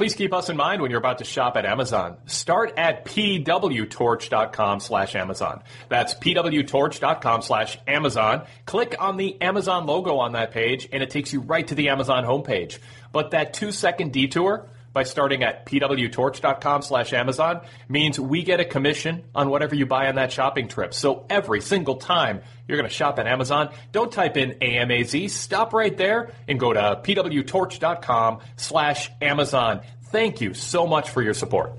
Please keep us in mind when you're about to shop at Amazon. Start at pwtorch.com slash Amazon. That's pwtorch.com slash Amazon. Click on the Amazon logo on that page and it takes you right to the Amazon homepage. But that two second detour by starting at pwtorch.com slash Amazon means we get a commission on whatever you buy on that shopping trip. So every single time you're going to shop at Amazon, don't type in AMAZ. Stop right there and go to pwtorch.com slash Amazon. Thank you so much for your support.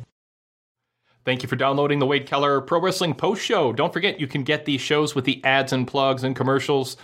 Thank you for downloading the Wade Keller Pro Wrestling Post Show. Don't forget you can get these shows with the ads and plugs and commercials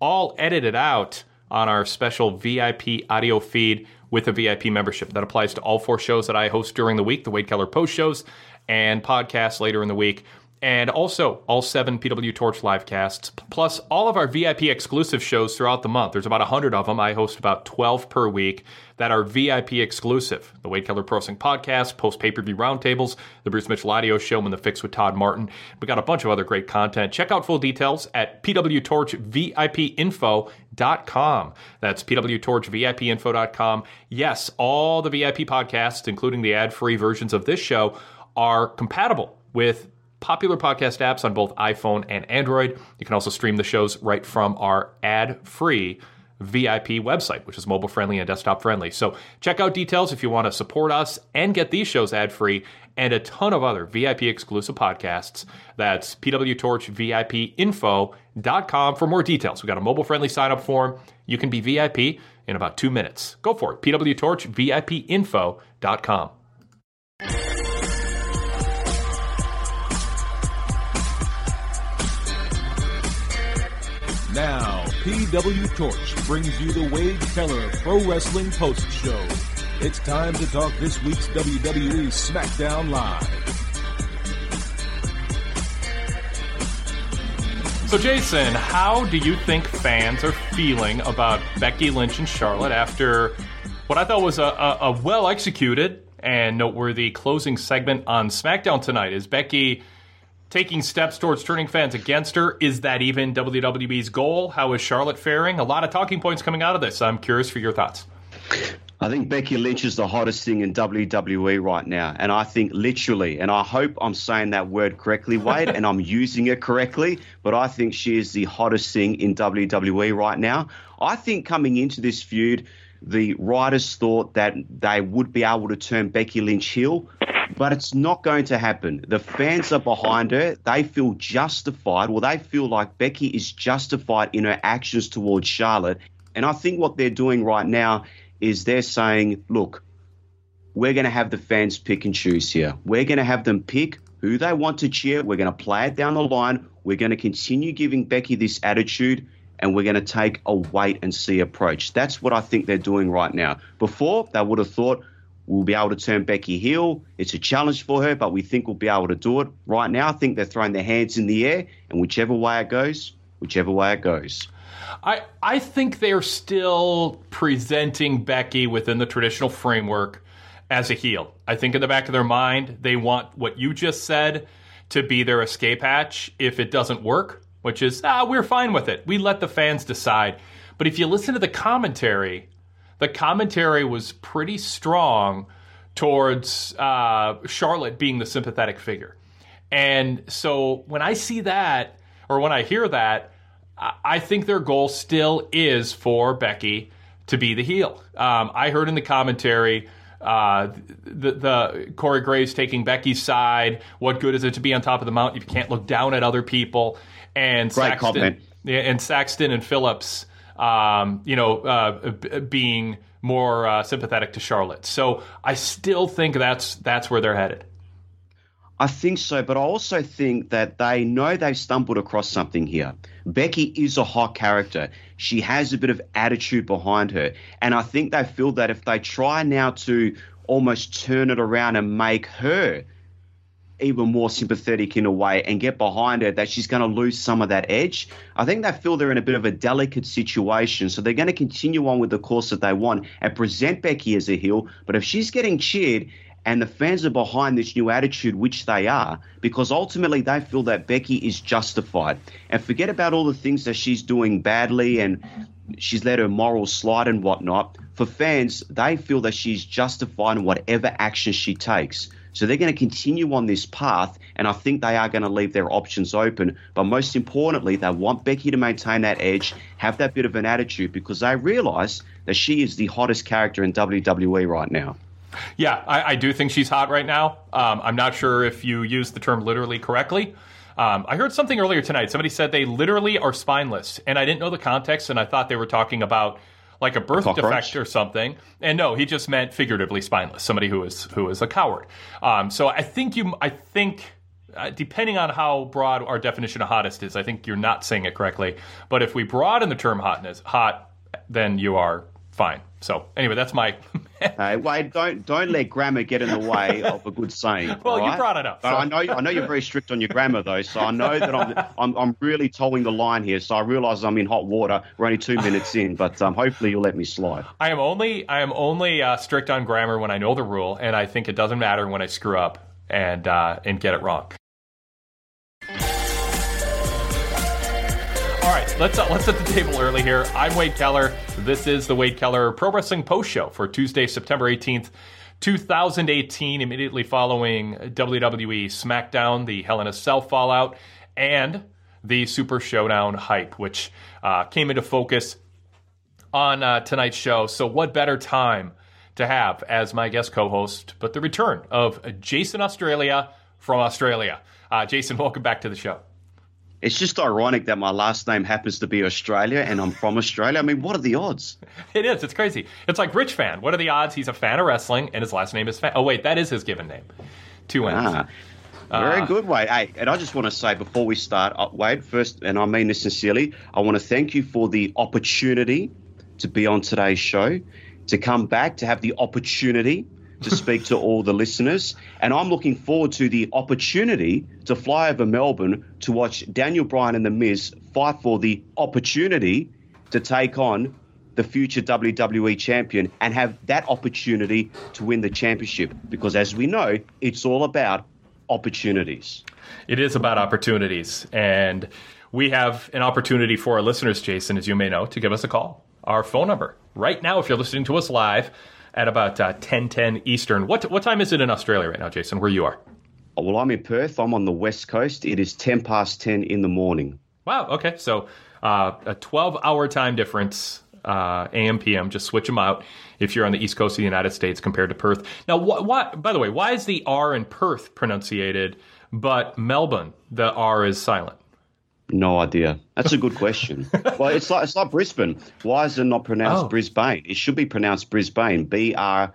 all edited out on our special VIP audio feed with a VIP membership. That applies to all four shows that I host during the week, the Wade Keller Post shows and podcasts later in the week. And also all seven PW Torch live casts, plus all of our VIP exclusive shows throughout the month. There's about 100 of them. I host about 12 per week that are VIP exclusive. The Wade Keller Pro Wrestling Podcast, post pay per view roundtables, the Bruce Mitchell Audio Show, and the Fix with Todd Martin. We got a bunch of other great content. Check out full details at pwtorchvipinfo.com. That's pwtorchvipinfo.com. Yes, all the VIP podcasts, including the ad free versions of this show, are compatible with popular podcast apps on both iPhone and Android. You can also stream the shows right from our ad free VIP website, which is mobile friendly and desktop friendly. So check out details if you want to support us and get these shows ad free and a ton of other VIP exclusive podcasts. That's pwtorchvipinfo.com for more details. We've got a mobile friendly sign up form. You can be VIP in about two minutes. Go for it. pwtorchvipinfo.com. Now, PW Torch brings you the Wade Keller Pro Wrestling Post Show. It's time to talk this week's WWE SmackDown Live. So, Jason, how do you think fans are feeling about Becky Lynch and Charlotte after what I thought was a, a, a well executed and noteworthy closing segment on SmackDown tonight? Is Becky taking steps towards turning fans against her? Is that even WWE's goal? How is Charlotte faring? A lot of talking points coming out of this. I'm curious for your thoughts. I think Becky Lynch is the hottest thing in WWE right now. And I think literally, and I hope I'm saying that word correctly, Wade, and I'm using it correctly, but I think she is the hottest thing in WWE right now. I think coming into this feud, the writers thought that they would be able to turn Becky Lynch heel, but it's not going to happen. The fans are behind her. They feel justified. Well, they feel like Becky is justified in her actions towards Charlotte. And I think what they're doing right now is they're saying, look, we're going to have the fans pick and choose here. We're going to have them pick who they want to cheer. We're going to play it down the line. We're going to continue giving Becky this attitude and we're going to take a wait and see approach. That's what I think they're doing right now. Before, they would have thought we'll be able to turn Becky heel. It's a challenge for her, but we think we'll be able to do it. Right now, I think they're throwing their hands in the air, and whichever way it goes, whichever way it goes. I, I think they're still presenting Becky within the traditional framework as a heel. I think in the back of their mind, they want what you just said to be their escape hatch if it doesn't work which is, ah, we're fine with it. We let the fans decide. But if you listen to the commentary, the commentary was pretty strong towards uh, Charlotte being the sympathetic figure. And so when I see that, or when I hear that, I think their goal still is for Becky to be the heel. Um, I heard in the commentary uh, the, the Corey Graves taking Becky's side. What good is it to be on top of the mountain if you can't look down at other people? And Saxton, and Saxton and Phillips, um, you know, uh, being more uh, sympathetic to Charlotte. So I still think that's that's where they're headed. I think so, but I also think that they know they've stumbled across something here. Becky is a hot character. She has a bit of attitude behind her. And I think they feel that if they try now to almost turn it around and make her even more sympathetic in a way and get behind her, that she's going to lose some of that edge. I think they feel they're in a bit of a delicate situation. So they're going to continue on with the course that they want and present Becky as a heel. But if she's getting cheered, and the fans are behind this new attitude, which they are, because ultimately they feel that Becky is justified. And forget about all the things that she's doing badly and she's let her morals slide and whatnot. For fans, they feel that she's justified in whatever action she takes. So they're going to continue on this path, and I think they are going to leave their options open. But most importantly, they want Becky to maintain that edge, have that bit of an attitude, because they realize that she is the hottest character in WWE right now. Yeah, I, I do think she's hot right now. Um, I'm not sure if you used the term literally correctly. Um, I heard something earlier tonight. Somebody said they literally are spineless, and I didn't know the context, and I thought they were talking about like a birth Cockroach? defect or something. And no, he just meant figuratively spineless, somebody who is who is a coward. Um, so I think you, I think. Uh, depending on how broad our definition of hottest is, I think you're not saying it correctly. But if we broaden the term hotness, hot, then you are fine. So anyway, that's my Hey, Wade, don't don't let grammar get in the way of a good saying. Well, all you brought it up, so- I know I know you're very strict on your grammar though, so I know that I'm I'm, I'm really toeing the line here. So I realise I'm in hot water. We're only two minutes in, but um, hopefully you'll let me slide. I am only I am only uh, strict on grammar when I know the rule, and I think it doesn't matter when I screw up and uh, and get it wrong. Right, let's uh, let's set the table early here. I'm Wade Keller. This is the Wade Keller Pro Wrestling Post Show for Tuesday, September 18th, 2018. Immediately following WWE SmackDown, the Hell in a Cell fallout, and the Super Showdown hype, which uh, came into focus on uh, tonight's show. So, what better time to have as my guest co host but the return of Jason Australia from Australia? Uh, Jason, welcome back to the show. It's just ironic that my last name happens to be Australia and I'm from Australia. I mean, what are the odds? It is. It's crazy. It's like Rich Fann. What are the odds he's a fan of wrestling and his last name is Fann? Oh, wait, that is his given name. Two N's. Ah, very Uh, good, Wade. Hey, and I just want to say before we start, uh, Wade, first, and I mean this sincerely, I want to thank you for the opportunity to be on today's show, to come back, to have the opportunity to speak to all the listeners. And I'm looking forward to the opportunity to fly over Melbourne to watch Daniel Bryan and The Miz fight for the opportunity to take on the future WWE champion and have that opportunity to win the championship. Because as we know, it's all about opportunities. It is about opportunities. And we have an opportunity for our listeners, Jason, as you may know, to give us a call. Our phone number right now, if you're listening to us live at about uh, 1010 Eastern. What, what time is it in Australia right now, Jason, where you are? Oh, Well, I'm in Perth. I'm on the west coast. It is 10 past 10 in the morning. Wow. Okay. So uh, a 12 hour time difference, uh, AM, PM. Just switch them out if you're on the east coast of the United States compared to Perth. Now, wh- by the way, why is the R in Perth pronunciated, but Melbourne, the R is silent? No idea. That's a good question. well, it's like it's like Brisbane. Why is it not pronounced Oh. Brisbane? It should be pronounced Brisbane. B R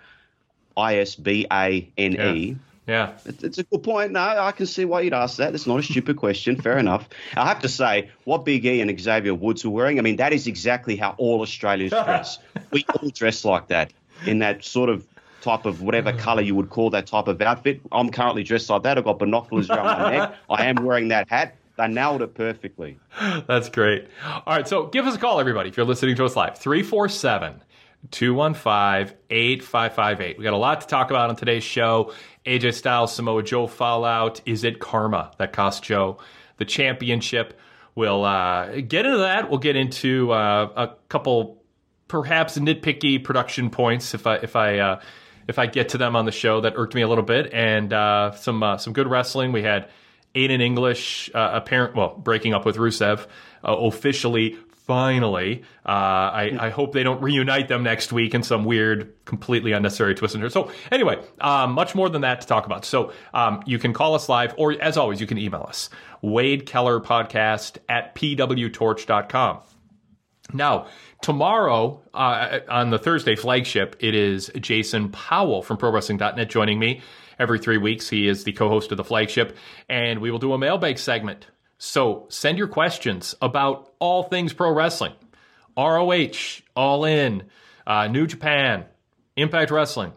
I S B A N E. Yeah. It's it's a good point. No, I can see why you'd ask that. It's not a stupid question. Fair enough. I have to say, what Big E and Xavier Woods are wearing, I mean, that is exactly how all Australians dress. we all dress like that in that sort of type of whatever color you would call that type of outfit. I'm currently dressed like that. I've got binoculars around my neck. I am wearing that hat. They nailed it perfectly. That's great. All right, so give us a call, everybody, if you're listening to us live. 347 215 8558. We got a lot to talk about on today's show. AJ Styles, Samoa Joe fallout. Is it karma that cost Joe the championship? We'll uh, get into that. We'll get into uh, a couple perhaps nitpicky production points if I if I uh, if I get to them on the show that irked me a little bit, and uh, some uh, some good wrestling. We had Aiden English uh, apparent well breaking up with Rusev uh, officially finally. Uh, I, I, hope they don't reunite them next week in some weird, completely unnecessary twist and turn. So, anyway, um, much more than that to talk about. So, um, you can call us live, or as always, you can email us Wade Keller Podcast at pwtorch.com. Now, tomorrow uh, on the Thursday flagship, it is Jason Powell from ProWrestling.net joining me every three weeks. He is the co host of the flagship, and we will do a mailbag segment so send your questions about all things pro wrestling ROH, All In, uh, New Japan, Impact Wrestling,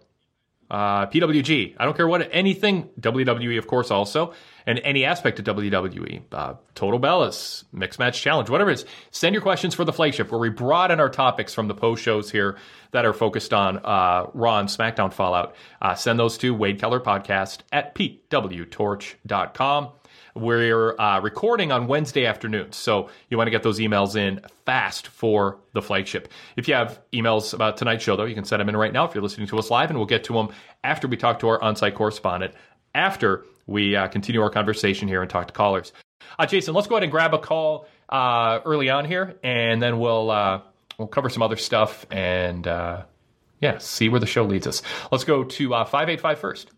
uh, PWG. I don't care what anything, WWE, of course, also, and any aspect of WWE, uh, Total Bellas, Mixed Match Challenge, whatever it is. Send your questions for the flagship where we broaden our topics from the post shows here that are focused on uh, Raw and SmackDown Fallout. Uh, send those to Wade Keller Podcast at pwtorch.com. We're uh, recording on Wednesday afternoons, so you want to get those emails in fast for the flagship. If you have emails about tonight's show, though, you can send them in right now if you're listening to us live, and we'll get to them after we talk to our on site correspondent, after we uh, continue our conversation here and talk to callers. Uh, Jason, let's go ahead and grab a call uh, early on here, and then we'll uh, we'll cover some other stuff and uh, yeah, see where the show leads us. Let's go to uh, 585 first.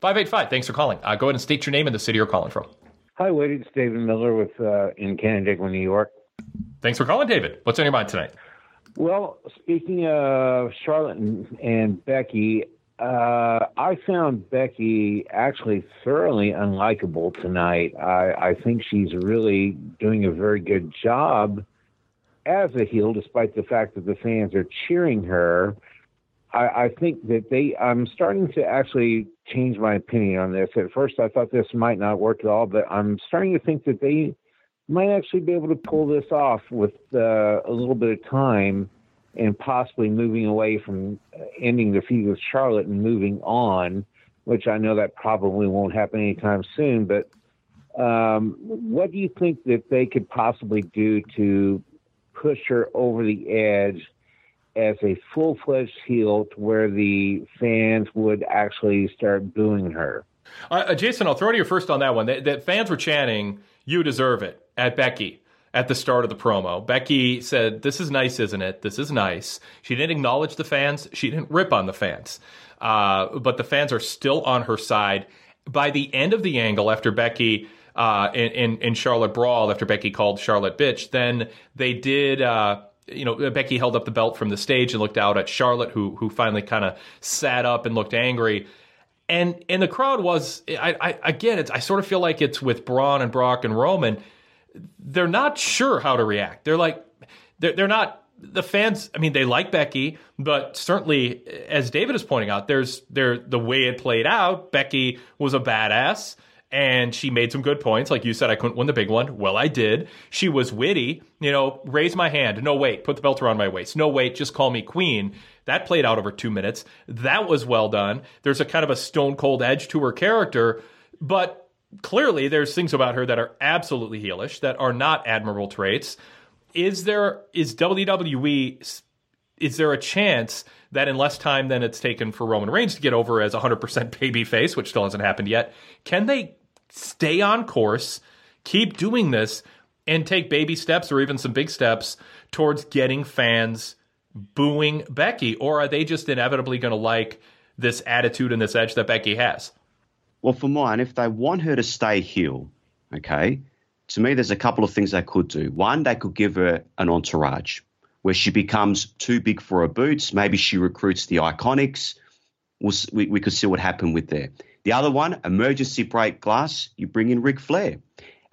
585, thanks for calling. Uh, go ahead and state your name and the city you're calling from. Hi, Wade. It's David Miller with uh, in Canandaigua, New York. Thanks for calling, David. What's on your mind tonight? Well, speaking of Charlotte and, and Becky, uh, I found Becky actually thoroughly unlikable tonight. I, I think she's really doing a very good job as a heel, despite the fact that the fans are cheering her. I, I think that they. I'm starting to actually change my opinion on this. At first, I thought this might not work at all, but I'm starting to think that they might actually be able to pull this off with uh, a little bit of time and possibly moving away from ending the feud with Charlotte and moving on, which I know that probably won't happen anytime soon. But um, what do you think that they could possibly do to push her over the edge? as a full fledged heel to where the fans would actually start booing her. Uh, uh, Jason, I'll throw to you first on that one. That, that fans were chanting, "You deserve it" at Becky at the start of the promo. Becky said, "This is nice, isn't it? This is nice." She didn't acknowledge the fans. She didn't rip on the fans, uh, but the fans are still on her side. By the end of the angle, after Becky. Uh, in, in, in Charlotte Brawl, after Becky called Charlotte bitch, then they did uh, you know, Becky held up the belt from the stage and looked out at Charlotte, who who finally kind of sat up and looked angry. And and the crowd was, I, I again, it's I sort of feel like it's with Braun and Brock and Roman. They're not sure how to react. They're like, they're they're not the fans. I mean, they like Becky, but certainly, as David is pointing out, there's there the way it played out. Becky was a badass and she made some good points. Like you said, I couldn't win the big one. Well, I did. She was witty. You know, raise my hand. No, wait, put the belt around my waist. No, wait, just call me queen. That played out over two minutes. That was well done. There's a kind of a stone cold edge to her character, but clearly there's things about her that are absolutely heelish, that are not admirable traits. Is there, is WWE, is there a chance that in less time than it's taken for Roman Reigns to get over as 100% babyface, which still hasn't happened yet, can they stay on course, keep doing this, and take baby steps or even some big steps towards getting fans booing Becky? Or are they just inevitably going to like this attitude and this edge that Becky has? Well, for mine, if they want her to stay heel, okay, to me, there's a couple of things they could do. One, they could give her an entourage where she becomes too big for her boots. Maybe she recruits the Iconics. We'll, we, we could see what happened with there. The other one, emergency break glass, you bring in Ric Flair.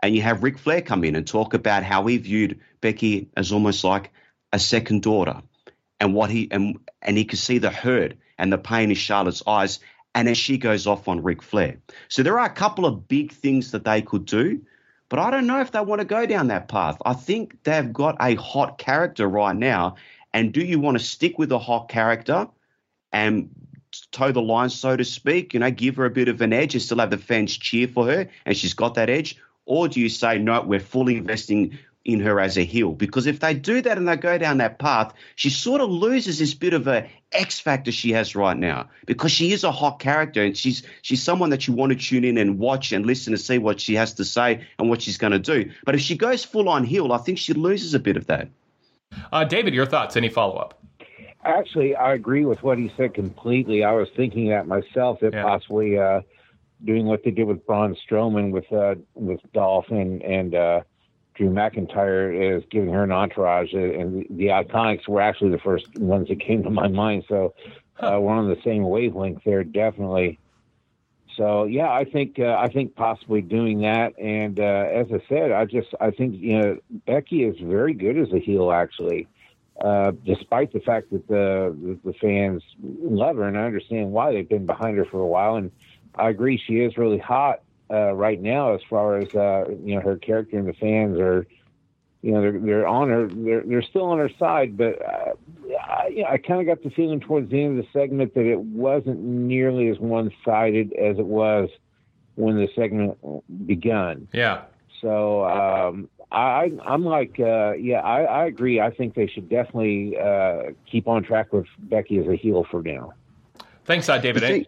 And you have Ric Flair come in and talk about how he viewed Becky as almost like a second daughter. And what he and and he could see the hurt and the pain in Charlotte's eyes. And then she goes off on Ric Flair. So there are a couple of big things that they could do. But I don't know if they want to go down that path. I think they've got a hot character right now. And do you want to stick with a hot character and toe the line, so to speak, you know, give her a bit of an edge and still have the fans cheer for her and she's got that edge? Or do you say, no, we're fully investing in her as a heel? Because if they do that and they go down that path, she sort of loses this bit of a X factor she has right now because she is a hot character and she's she's someone that you want to tune in and watch and listen to see what she has to say and what she's going to do. But if she goes full on heel, I think she loses a bit of that. Uh, David, your thoughts? Any follow up? Actually, I agree with what he said completely. I was thinking that myself that Yeah. possibly uh, doing what they did with Braun Strowman with uh, with Dolph and and uh, Drew McIntyre is giving her an entourage, and the Iconics were actually the first ones that came to my mind. So uh, we're on the same wavelength there, definitely. So yeah, I think uh, I think possibly doing that, and uh, as I said, I just I think you know Becky is very good as a heel actually uh, despite the fact that the, the the fans love her, and I understand why they've been behind her for a while. And I agree, she is really hot uh, right now as far as uh, you know her character and the fans are. You know they're they're on her they're they're still on her side, but uh, I, you know, I kind of got the feeling towards the end of the segment that it wasn't nearly as one sided as it was when the segment begun. Yeah. So um, I, I'm like, uh, yeah, I, I agree. I think they should definitely uh, keep on track with Becky as a heel for now. Thanks, uh, David. Any-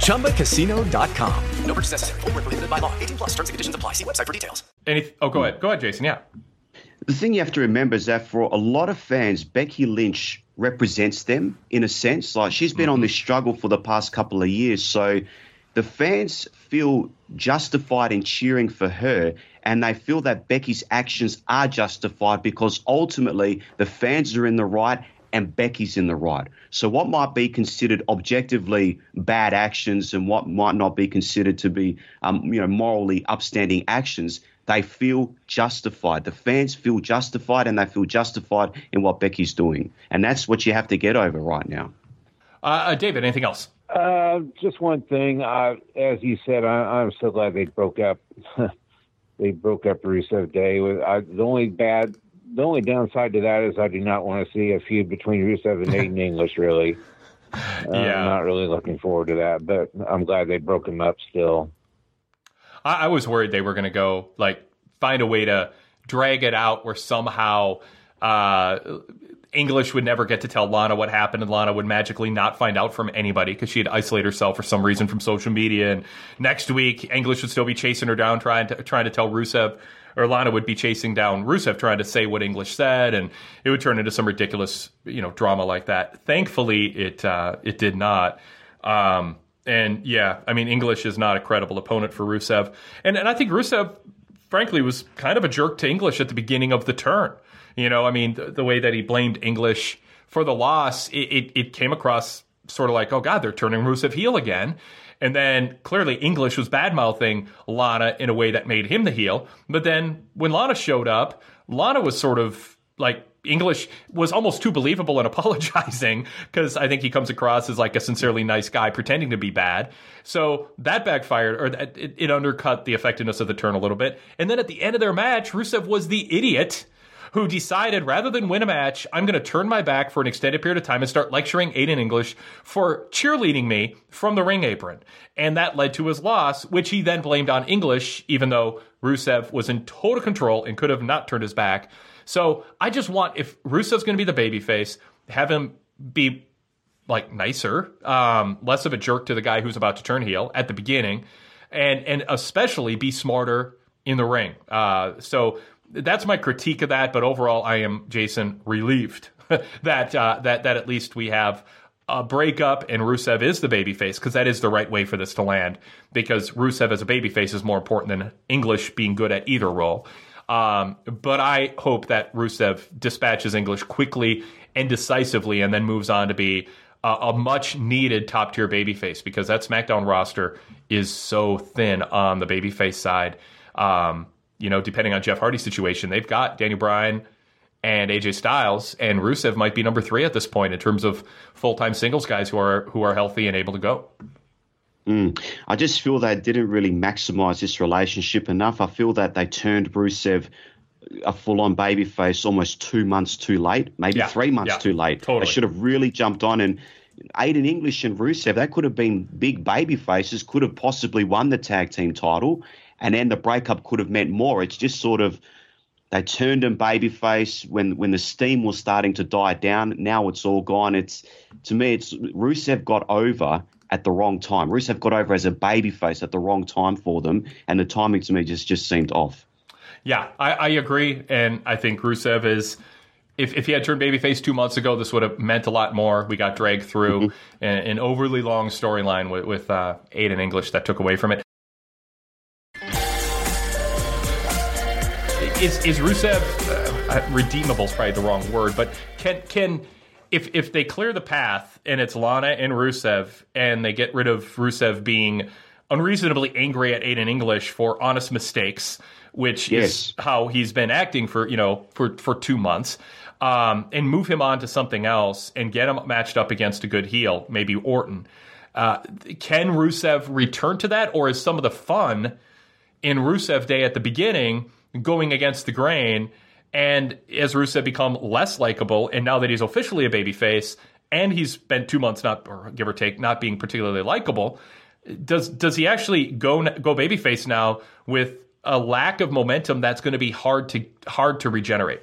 ChumbaCasino.com. No purchase necessary. Void where prohibited by law. 18 plus terms and conditions apply. See website for details. Any? Oh, go ahead. Go ahead, Jason. Yeah. The thing you have to remember is that for a lot of fans, Becky Lynch represents them in a sense. Like she's been on mm-hmm. this struggle for the past couple of years. So the fans feel justified in cheering for her and they feel that Becky's actions are justified because ultimately the fans are in the right and Becky's in the right. So what might be considered objectively bad actions and what might not be considered to be um, you know morally upstanding actions, they feel justified. The fans feel justified and they feel justified in what Becky's doing. And that's what you have to get over right now. Uh, uh, David, anything else? Uh, just one thing. Uh, as you said, I, I'm so glad they broke up. they broke up Rusev Day. With I, the only bad, the only downside to that is I do not want to see a feud between Rusev and Aiden English. Really, Yeah. I'm not really looking forward to that. But I'm glad they broke them up. Still, I, I was worried they were going to go like find a way to drag it out where somehow uh, English would never get to tell Lana what happened, and Lana would magically not find out from anybody because she had isolated herself for some reason from social media. And next week, English would still be chasing her down, trying to trying to tell Rusev. Or Lana would be chasing down Rusev, trying to say what English said, and it would turn into some ridiculous, you know, drama like that. Thankfully, it uh, it did not. Um, and yeah, I mean, English is not a credible opponent for Rusev. And, and I think Rusev, frankly, was kind of a jerk to English at the beginning of the turn. You know, I mean, the, the way that he blamed English for the loss, it, it, it came across sort of like, oh, God, they're turning Rusev heel again. And then clearly English was bad mouthing Lana in a way that made him the heel. But then when Lana showed up, Lana was sort of like English was almost too believable in apologizing because I think he comes across as like a sincerely nice guy pretending to be bad. So that backfired, or that, it, it undercut the effectiveness of the turn a little bit. And then at the end of their match, Rusev was the idiot who decided rather than win a match, I'm going to turn my back for an extended period of time and start lecturing Aiden English for cheerleading me from the ring apron. And that led to his loss, which he then blamed on English, even though Rusev was in total control and could have not turned his back. So I just want, if Rusev's going to be the babyface, have him be like nicer, um, less of a jerk to the guy who's about to turn heel at the beginning, and and especially be smarter in the ring. Uh, so that's my critique of that. But overall, I am Jason relieved that uh, that that at least we have a breakup and Rusev is the babyface because that is the right way for this to land. Because Rusev as a babyface is more important than English being good at either role. Um, but I hope that Rusev dispatches English quickly and decisively, and then moves on to be a, a much needed top tier babyface because that SmackDown roster is so thin on the babyface side. Um, you know, depending on Jeff Hardy's situation, they've got Daniel Bryan and AJ Styles, and Rusev might be number three at this point in terms of full time singles guys who are who are healthy and able to go. Mm. I just feel they didn't really maximize this relationship enough. I feel that they turned Rusev a full on babyface almost two months too late, maybe Yeah, three months yeah, too late. totally. They should have really jumped on and Aiden English and Rusev, they could have been big baby faces, could have possibly won the tag team title, and then the breakup could have meant more. It's just sort of they turned him babyface when when the steam was starting to die down. Now it's all gone. It's to me, it's Rusev got over at the wrong time. Rusev got over as a babyface at the wrong time for them, and the timing to me just just seemed off. Yeah, I, I agree, and I think Rusev is. If, if he had turned babyface two months ago, this would have meant a lot more. We got dragged through an, an overly long storyline with, with uh, Aiden English that took away from it. Is is Rusev uh, redeemable? Is probably the wrong word, but can can if if they clear the path and it's Lana and Rusev and they get rid of Rusev being unreasonably angry at Aiden English for honest mistakes, which Yes. is how he's been acting for you know for for two months, um, and move him on to something else and get him matched up against a good heel, maybe Orton. Uh, can Rusev return to that, or is some of the fun in Rusev Day at the beginning going against the grain? And as Rusev become less likable, and now that he's officially a babyface, and he's spent two months not, or give or take, not being particularly likable, does does he actually go go babyface now with a lack of momentum that's going to be hard to hard to regenerate?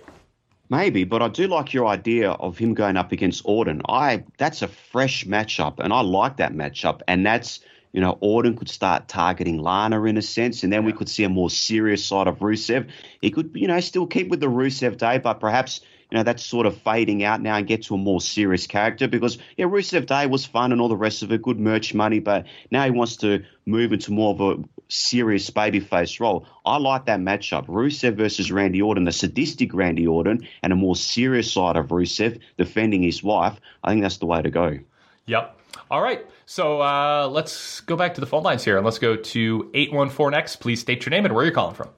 Maybe, but I do like your idea of him going up against Orton. I that's a fresh matchup, and I like that matchup. And that's you know Orton could start targeting Lana in a sense, and then we could see a more serious side of Rusev. He could you know still keep with the Rusev Day, but perhaps you know that's sort of fading out now and get to a more serious character because yeah, Rusev Day was fun and all the rest of it, good merch money, but now he wants to move into more of a serious babyface role. I like that matchup. Rusev versus Randy Orton, the sadistic Randy Orton, and a more serious side of Rusev defending his wife. I think that's the way to go. Yep. All right. So uh, let's go back to the phone lines here and let's go to 814 next. Please state your name and where you're calling from.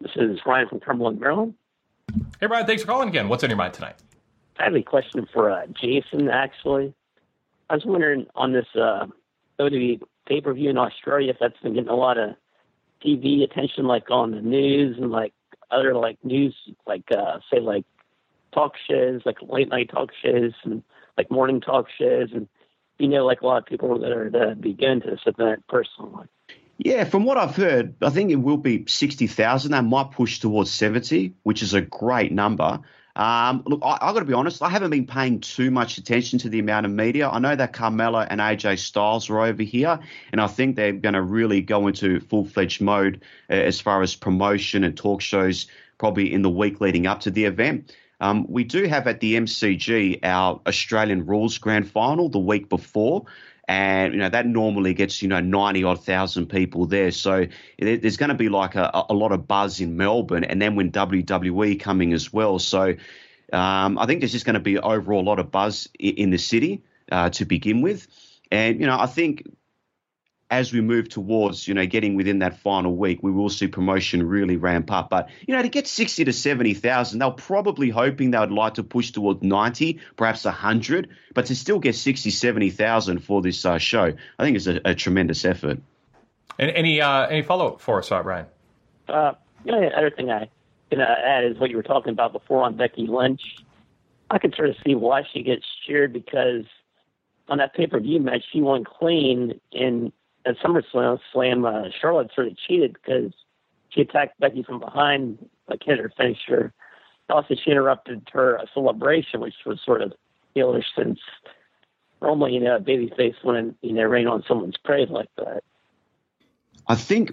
This is Ryan from Cumberland, Maryland. Hey, Brian, thanks for calling again. What's on your mind tonight? I have a question for uh, Jason, actually. I was wondering on this uh, WWE pay per view in Australia if that's been getting a lot of TV attention, like on the news and like other like news, like uh, say like talk shows, like late night talk shows and like morning talk shows, and you know, like a lot of people that are that be going to event personally. Yeah, from what I've heard, I think it will be 60,000. They might push towards 70, which is a great number. Um, look, I, i got to be honest, I haven't been paying too much attention to the amount of media. I know that Carmella and AJ Styles are over here, and I think they're going to really go into full fledged mode uh, as far as promotion and talk shows probably in the week leading up to the event. Um, we do have at the MCG our Australian Rules Grand Final the week before and you know that normally gets you know ninety odd thousand people there. So there- there's going to be like a, a lot of buzz in Melbourne, and then when WWE coming as well. So um, I think there's just going to be overall a lot of buzz i- in the city uh, to begin with, and you know I think as we move towards, you know, getting within that final week, we will see promotion really ramp up. But, you know, to get 60 to 70,000, they're probably hoping they would like to push towards 90, perhaps 100, but to still get 60, 70,000 for this uh, show, I think is a, a tremendous effort. And any uh, any follow up for us, uh, Ryan? Uh, you know, the other thing I can uh, add is what you were talking about before on Becky Lynch. I can sort of see why she gets cheered because on that pay per view match, she won clean. And at SummerSlam, Slam, uh, Charlotte sort of cheated because she attacked Becky from behind, like hit her finisher. Also, she interrupted her uh, celebration, which was sort of heelish since normally, you know, a babyface wouldn't, you know, rain on someone's parade like that. I think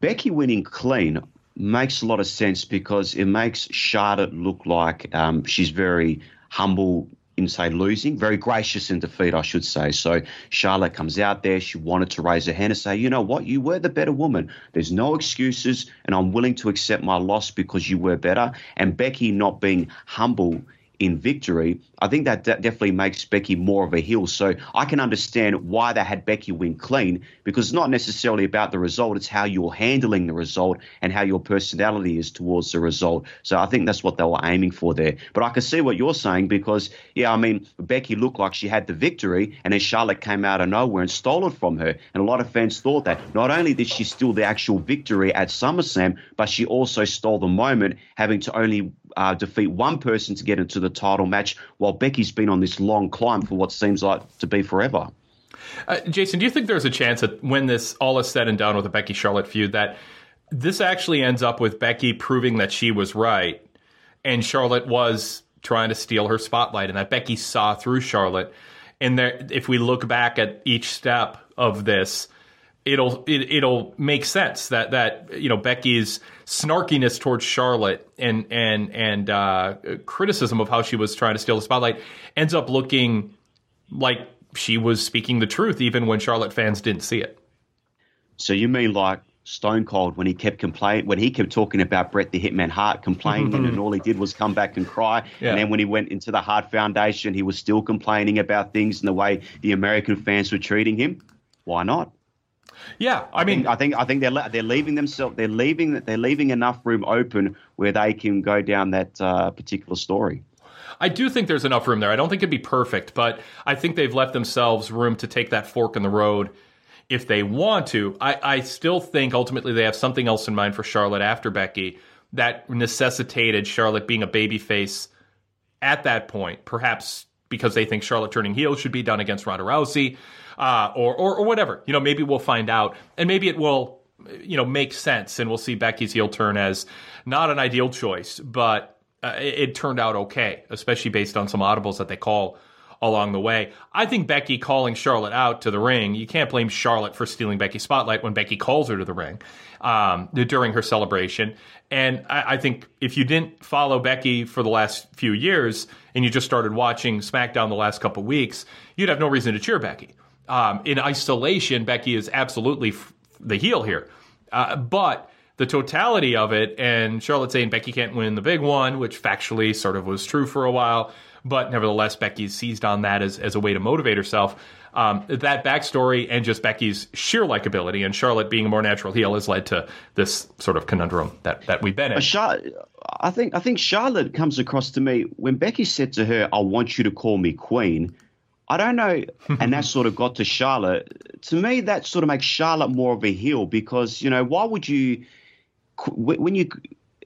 Becky winning clean makes a lot of sense because it makes Charlotte look like um, she's very humble say losing, very gracious in defeat, I should say. So Charlotte comes out there, she wanted to raise her hand and say, you know what, you were the better woman. There's no excuses, and I'm willing to accept my loss because you were better. And Becky not being humble in victory, I think that de- definitely makes Becky more of a heel. So I can understand why they had Becky win clean because it's not necessarily about the result, it's how you're handling the result and how your personality is towards the result. So I think that's what they were aiming for there. But I can see what you're saying because, yeah, I mean, Becky looked like she had the victory and then Charlotte came out of nowhere and stole it from her. And a lot of fans thought that not only did she steal the actual victory at SummerSlam, but she also stole the moment, having to only uh, defeat one person to get into the title match, while Becky's been on this long climb for what seems like to be forever. Uh, Jason, do you think there's a chance that when this all is said and done with the Becky Charlotte feud, that this actually ends up with Becky proving that she was right and Charlotte was trying to steal her spotlight, and that Becky saw through Charlotte? And there, if we look back at each step of this, it'll it, it'll make sense that that you know Becky's snarkiness towards Charlotte and and and uh, criticism of how she was trying to steal the spotlight ends up looking like she was speaking the truth even when Charlotte fans didn't see it. So you mean like Stone Cold when he kept complaining when he kept talking about Bret the Hitman Hart complaining and all he did was come back and cry. Yeah. And then when he went into the Hart Foundation, he was still complaining about things and the way the American fans were treating him. Why not? Yeah, I, mean, I think I think they're they're leaving themselves they're leaving they're leaving enough room open where they can go down that uh, particular story. I do think there's enough room there. I don't think it'd be perfect, but I think they've left themselves room to take that fork in the road if they want to. I, I still think ultimately they have something else in mind for Charlotte after Becky that necessitated Charlotte being a babyface at that point, perhaps because they think Charlotte turning heel should be done against Ronda Rousey, uh, or, or or whatever. You know, maybe we'll find out, and maybe it will, you know, make sense, and we'll see Becky's heel turn as not an ideal choice, but uh, it, it turned out okay, especially based on some audibles that they call along the way. I think Becky calling Charlotte out to the ring, you can't blame Charlotte for stealing Becky's spotlight when Becky calls her to the ring um, during her celebration. And I, I think if you didn't follow Becky for the last few years and you just started watching SmackDown the last couple weeks, you'd have no reason to cheer Becky. Um, in isolation, Becky is absolutely f- the heel here. Uh, but the totality of it, and Charlotte saying Becky can't win the big one, which factually sort of was true for a while, but nevertheless, Becky seized on that as, as a way to motivate herself. Um, that backstory and just Becky's sheer likability and Charlotte being a more natural heel has led to this sort of conundrum that, that we've been in. I think I think Charlotte comes across to me when Becky said to her, "I want you to call me Queen." I don't know, and that sort of got to Charlotte. To me, that sort of makes Charlotte more of a heel because you know why would you when you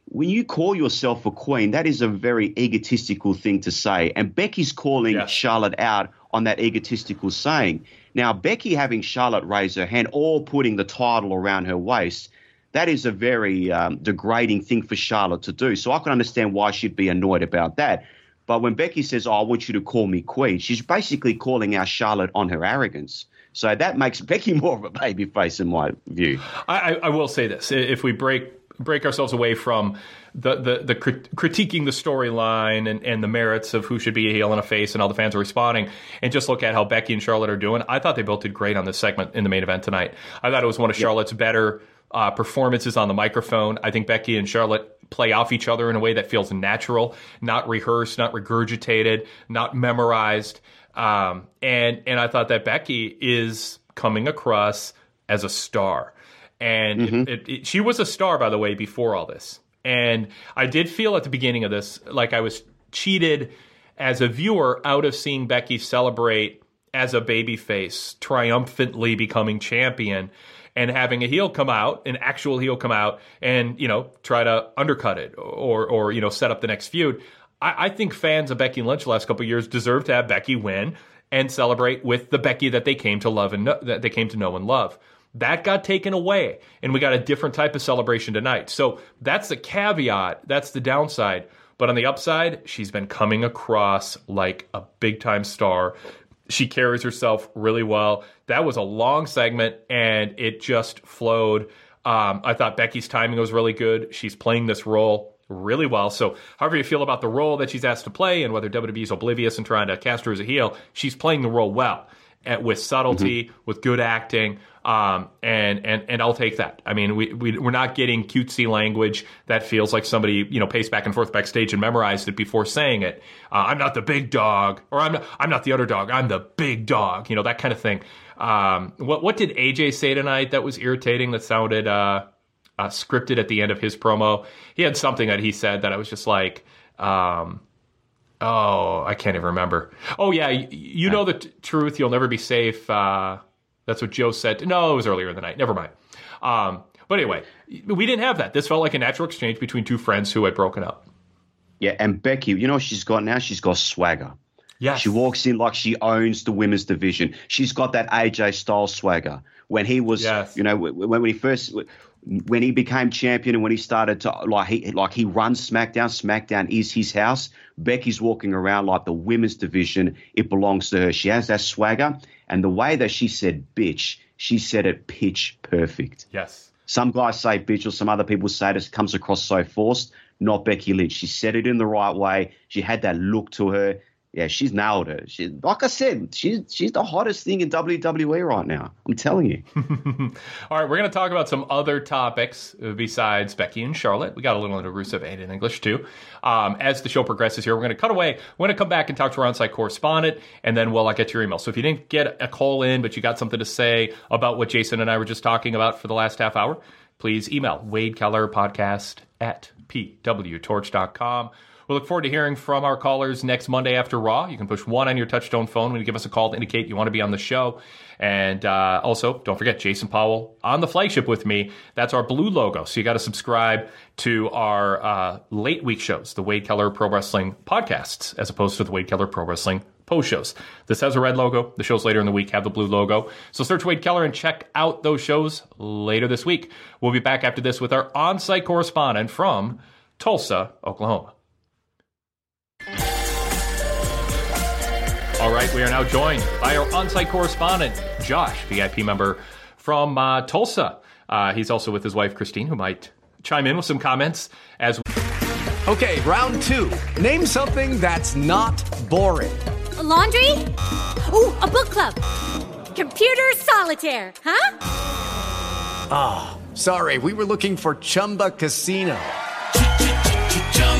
when you call yourself a queen, that is a very egotistical thing to say. And Becky's calling Yes. Charlotte out on that egotistical saying. Now, Becky having Charlotte raise her hand or putting the title around her waist, that is a very um, degrading thing for Charlotte to do. So I can understand why she'd be annoyed about that. But when Becky says, oh, I want you to call me queen, she's basically calling out Charlotte on her arrogance. So that makes Becky more of a babyface in my view. I, I, will say this: if we break break ourselves away from the the, the crit- critiquing the storyline and, and the merits of who should be a heel and a face and all the fans are responding, and just look at how Becky and Charlotte are doing, I thought they both did great on this segment in the main event tonight. I thought it was one of Charlotte's better uh, performances on the microphone. I think Becky and Charlotte play off each other in a way that feels natural, not rehearsed, not regurgitated, not memorized. Um, and and I thought that Becky is coming across as a star. And it, it, it, she was a star, by the way, before all this. And I did feel at the beginning of this like I was cheated as a viewer out of seeing Becky celebrate as a babyface, triumphantly becoming champion, and having a heel come out, an actual heel come out, and you know try to undercut it or or you know set up the next feud. I, I think fans of Becky Lynch the last couple years deserve to have Becky win and celebrate with the Becky that they came to love and know, that they came to know and love. That got taken away, and we got a different type of celebration tonight. So that's the caveat. That's the downside. But on the upside, she's been coming across like a big time star. She carries herself really well. That was a long segment, and it just flowed. Um, I thought Becky's timing was really good. She's playing this role really well. So, however you feel about the role that she's asked to play and whether WWE is oblivious and trying to cast her as a heel, she's playing the role well. at, with subtlety, with good acting. Um, and, and, and I'll take that. I mean, we, we, we're not getting cutesy language that feels like somebody, you know, paced back and forth backstage and memorized it before saying it. Uh, I'm not the big dog, or I'm not, I'm not the underdog. I'm the big dog, you know, that kind of thing. Um, what, what did AJ say tonight that was irritating that sounded, uh, uh, scripted at the end of his promo? He had something that he said that I was just like, um, oh, I can't even remember. Oh yeah, you, you know the t- truth. You'll never be safe. Uh, that's what Joe said. No, it was earlier in the night. Never mind. Um, but anyway, we didn't have that. This felt like a natural exchange between two friends who had broken up. Yeah, and Becky, you know what she's got now? She's got swagger. Yeah. She walks in like she owns the women's division. She's got that AJ style swagger. When he was, Yes. you know, when, when he first, when he became champion and when he started to like he like he runs SmackDown. SmackDown is his house. Becky's walking around like the women's division. It belongs to her. She has that swagger, and the way that she said "bitch," she said it pitch perfect. Yes. Some guys say bitch, or some other people say it comes across so forced. Not Becky Lynch. She said it in the right way. She had that look to her. Yeah, she's it. She, like I said, she's she's the hottest thing in WWE right now. I'm telling you. All right, we're going to talk about some other topics besides Becky and Charlotte. We got a little into Rusev and in English too. Um, as the show progresses here, we're going to cut away. We're going to come back and talk to our on-site correspondent, and then we'll uh, get your email. So if you didn't get a call in, but you got something to say about what Jason and I were just talking about for the last half hour, please email Wade Keller Podcast at pwtorch.com. We look forward to hearing from our callers next Monday after Raw. You can push one on your touchstone phone when you give us a call to indicate you want to be on the show. And uh, also, don't forget Jason Powell on the flagship with me. That's our blue logo. So you got to subscribe to our uh, late week shows, the Wade Keller Pro Wrestling podcasts, as opposed to the Wade Keller Pro Wrestling post shows. This has a red logo. The shows later in the week have the blue logo. So search Wade Keller and check out those shows later this week. We'll be back after this with our on site correspondent from Tulsa, Oklahoma. All right, we are now joined by our on site correspondent, Josh, VIP member from uh, Tulsa. Uh, he's also with his wife, Christine, who might chime in with some comments as Okay, round two. Name something that's not boring. A laundry? Ooh, a book club. Computer solitaire, huh? Ah, sorry, we were looking for Chumba Casino.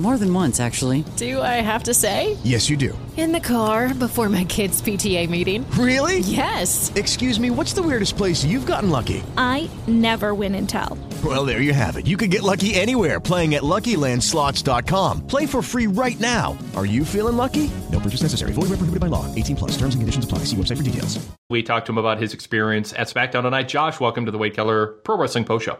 More than once, actually. Do I have to say? Yes, you do. In the car before my kids' PTA meeting. Really? Yes. Excuse me, what's the weirdest place you've gotten lucky? I never win and tell. Well, there you have it. You can get lucky anywhere playing at LuckyLandSlots.com. Play for free right now. Are you feeling lucky? No purchase necessary. Void where prohibited by law. 18 plus. Terms and conditions apply. See website for details. we talked to him about his experience at SmackDown tonight. Josh, welcome to the Wade Keller Pro Wrestling Post Show.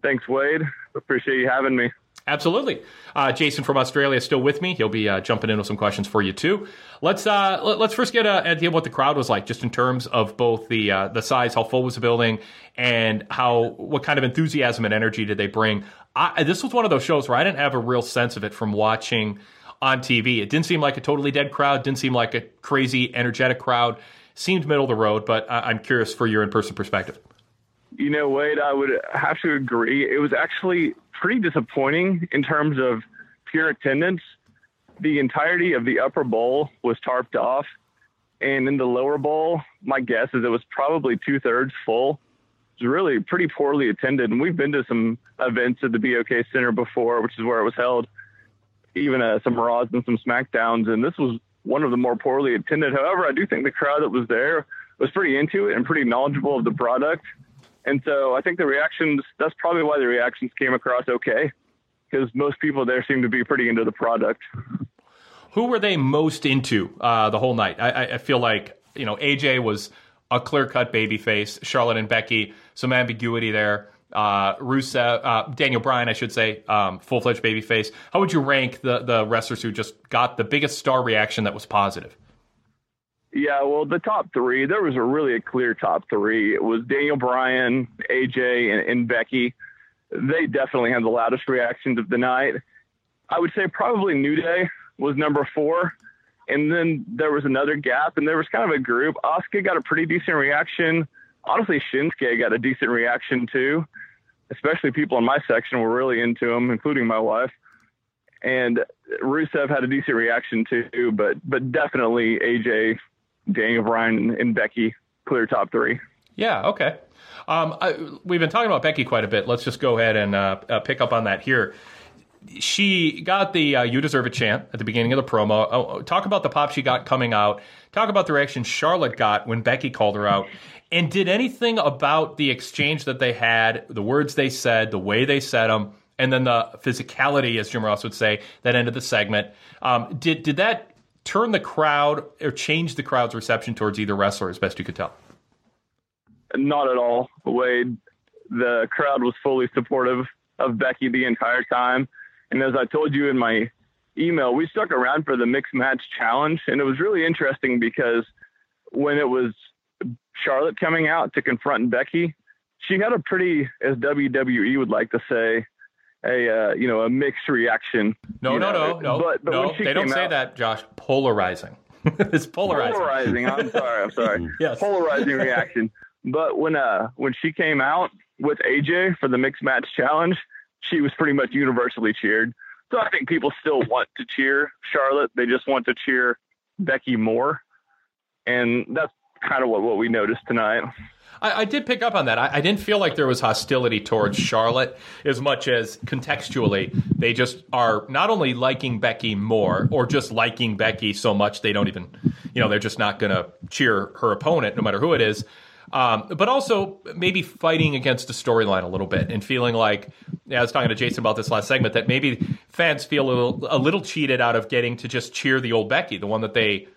Thanks, Wade. Appreciate you having me. Absolutely. Uh, Jason from Australia is still with me. He'll be uh, jumping in with some questions for you too. Let's uh, let, us first get an idea of what the crowd was like, just in terms of both the uh, the size, how full was the building, and how what kind of enthusiasm and energy did they bring. I, this was one of those shows where I didn't have a real sense of it from watching on TV. It didn't seem like a totally dead crowd. Didn't seem like a crazy energetic crowd. Seemed middle of the road, but I'm curious for your in person perspective. You know, Wade, I would have to agree. It was actually pretty disappointing in terms of pure attendance. The entirety of the upper bowl was tarped off. And in the lower bowl, my guess is it was probably two thirds full. It was really pretty poorly attended. And we've been to some events at the BOK Center before, which is where it was held, even uh, some Raws and some SmackDowns. And this was one of the more poorly attended. However, I do think the crowd that was there was pretty into it and pretty knowledgeable of the product. And so I think the reactions, that's probably why the reactions came across okay, because most people there seem to be pretty into the product. Who were they most into uh, the whole night? I, I feel like, you know, AJ was a clear cut babyface, Charlotte and Becky, some ambiguity there. Uh, Rusev, uh, Daniel Bryan, I should say, um, full fledged babyface. How would you rank the, the wrestlers who just got the biggest star reaction that was positive? Yeah, well, the top three, there was a really a clear top three. It was Daniel Bryan, AJ, and, and Becky. they definitely had the loudest reactions of the night. I would say probably New Day was number four. And then there was another gap, and there was kind of a group. Asuka got a pretty decent reaction. Honestly, Shinsuke got a decent reaction too. Especially people in my section were really into him, including my wife. And Rusev had a decent reaction too, but but definitely AJ, Daniel Bryan, and Becky clear top three. Yeah. Okay. Um, I, we've been talking about Becky quite a bit. Let's just go ahead and uh, uh, pick up on that here. She got the uh, "You Deserve a chant at the beginning of the promo. Oh, talk about the pop she got coming out. Talk about the reaction Charlotte got when Becky called her out. And did anything about the exchange that they had, the words they said, the way they said them, and then the physicality, as Jim Ross would say, that ended the segment. Um, did did that turn the crowd or change the crowd's reception towards either wrestler, as best you could tell? Not at all, Wade. The crowd was fully supportive of Becky the entire time. And as I told you in my email, we stuck around for the mixed match challenge. And it was really interesting because when it was Charlotte coming out to confront Becky, she had a pretty, as WWE would like to say, a uh, you know a mixed reaction. No, no, know. no, no, But, but no. They don't say out- that, Josh. Polarizing. it's polarizing. Polarizing. I'm sorry. I'm sorry. Yes. Polarizing reaction. But when uh when she came out with AJ for the mixed match challenge, she was pretty much universally cheered. So I think people still want to cheer Charlotte. They just want to cheer Becky more, and that's kind of what what we noticed tonight. I, I did pick up on that. I, I didn't feel like there was hostility towards Charlotte as much as contextually they just are not only liking Becky more or just liking Becky so much they don't even, you know, they're just not going to cheer her opponent no matter who it is. Um, but also maybe fighting against the storyline a little bit and feeling like yeah, I was talking to Jason about this last segment that maybe fans feel a little, a little cheated out of getting to just cheer the old Becky, the one that they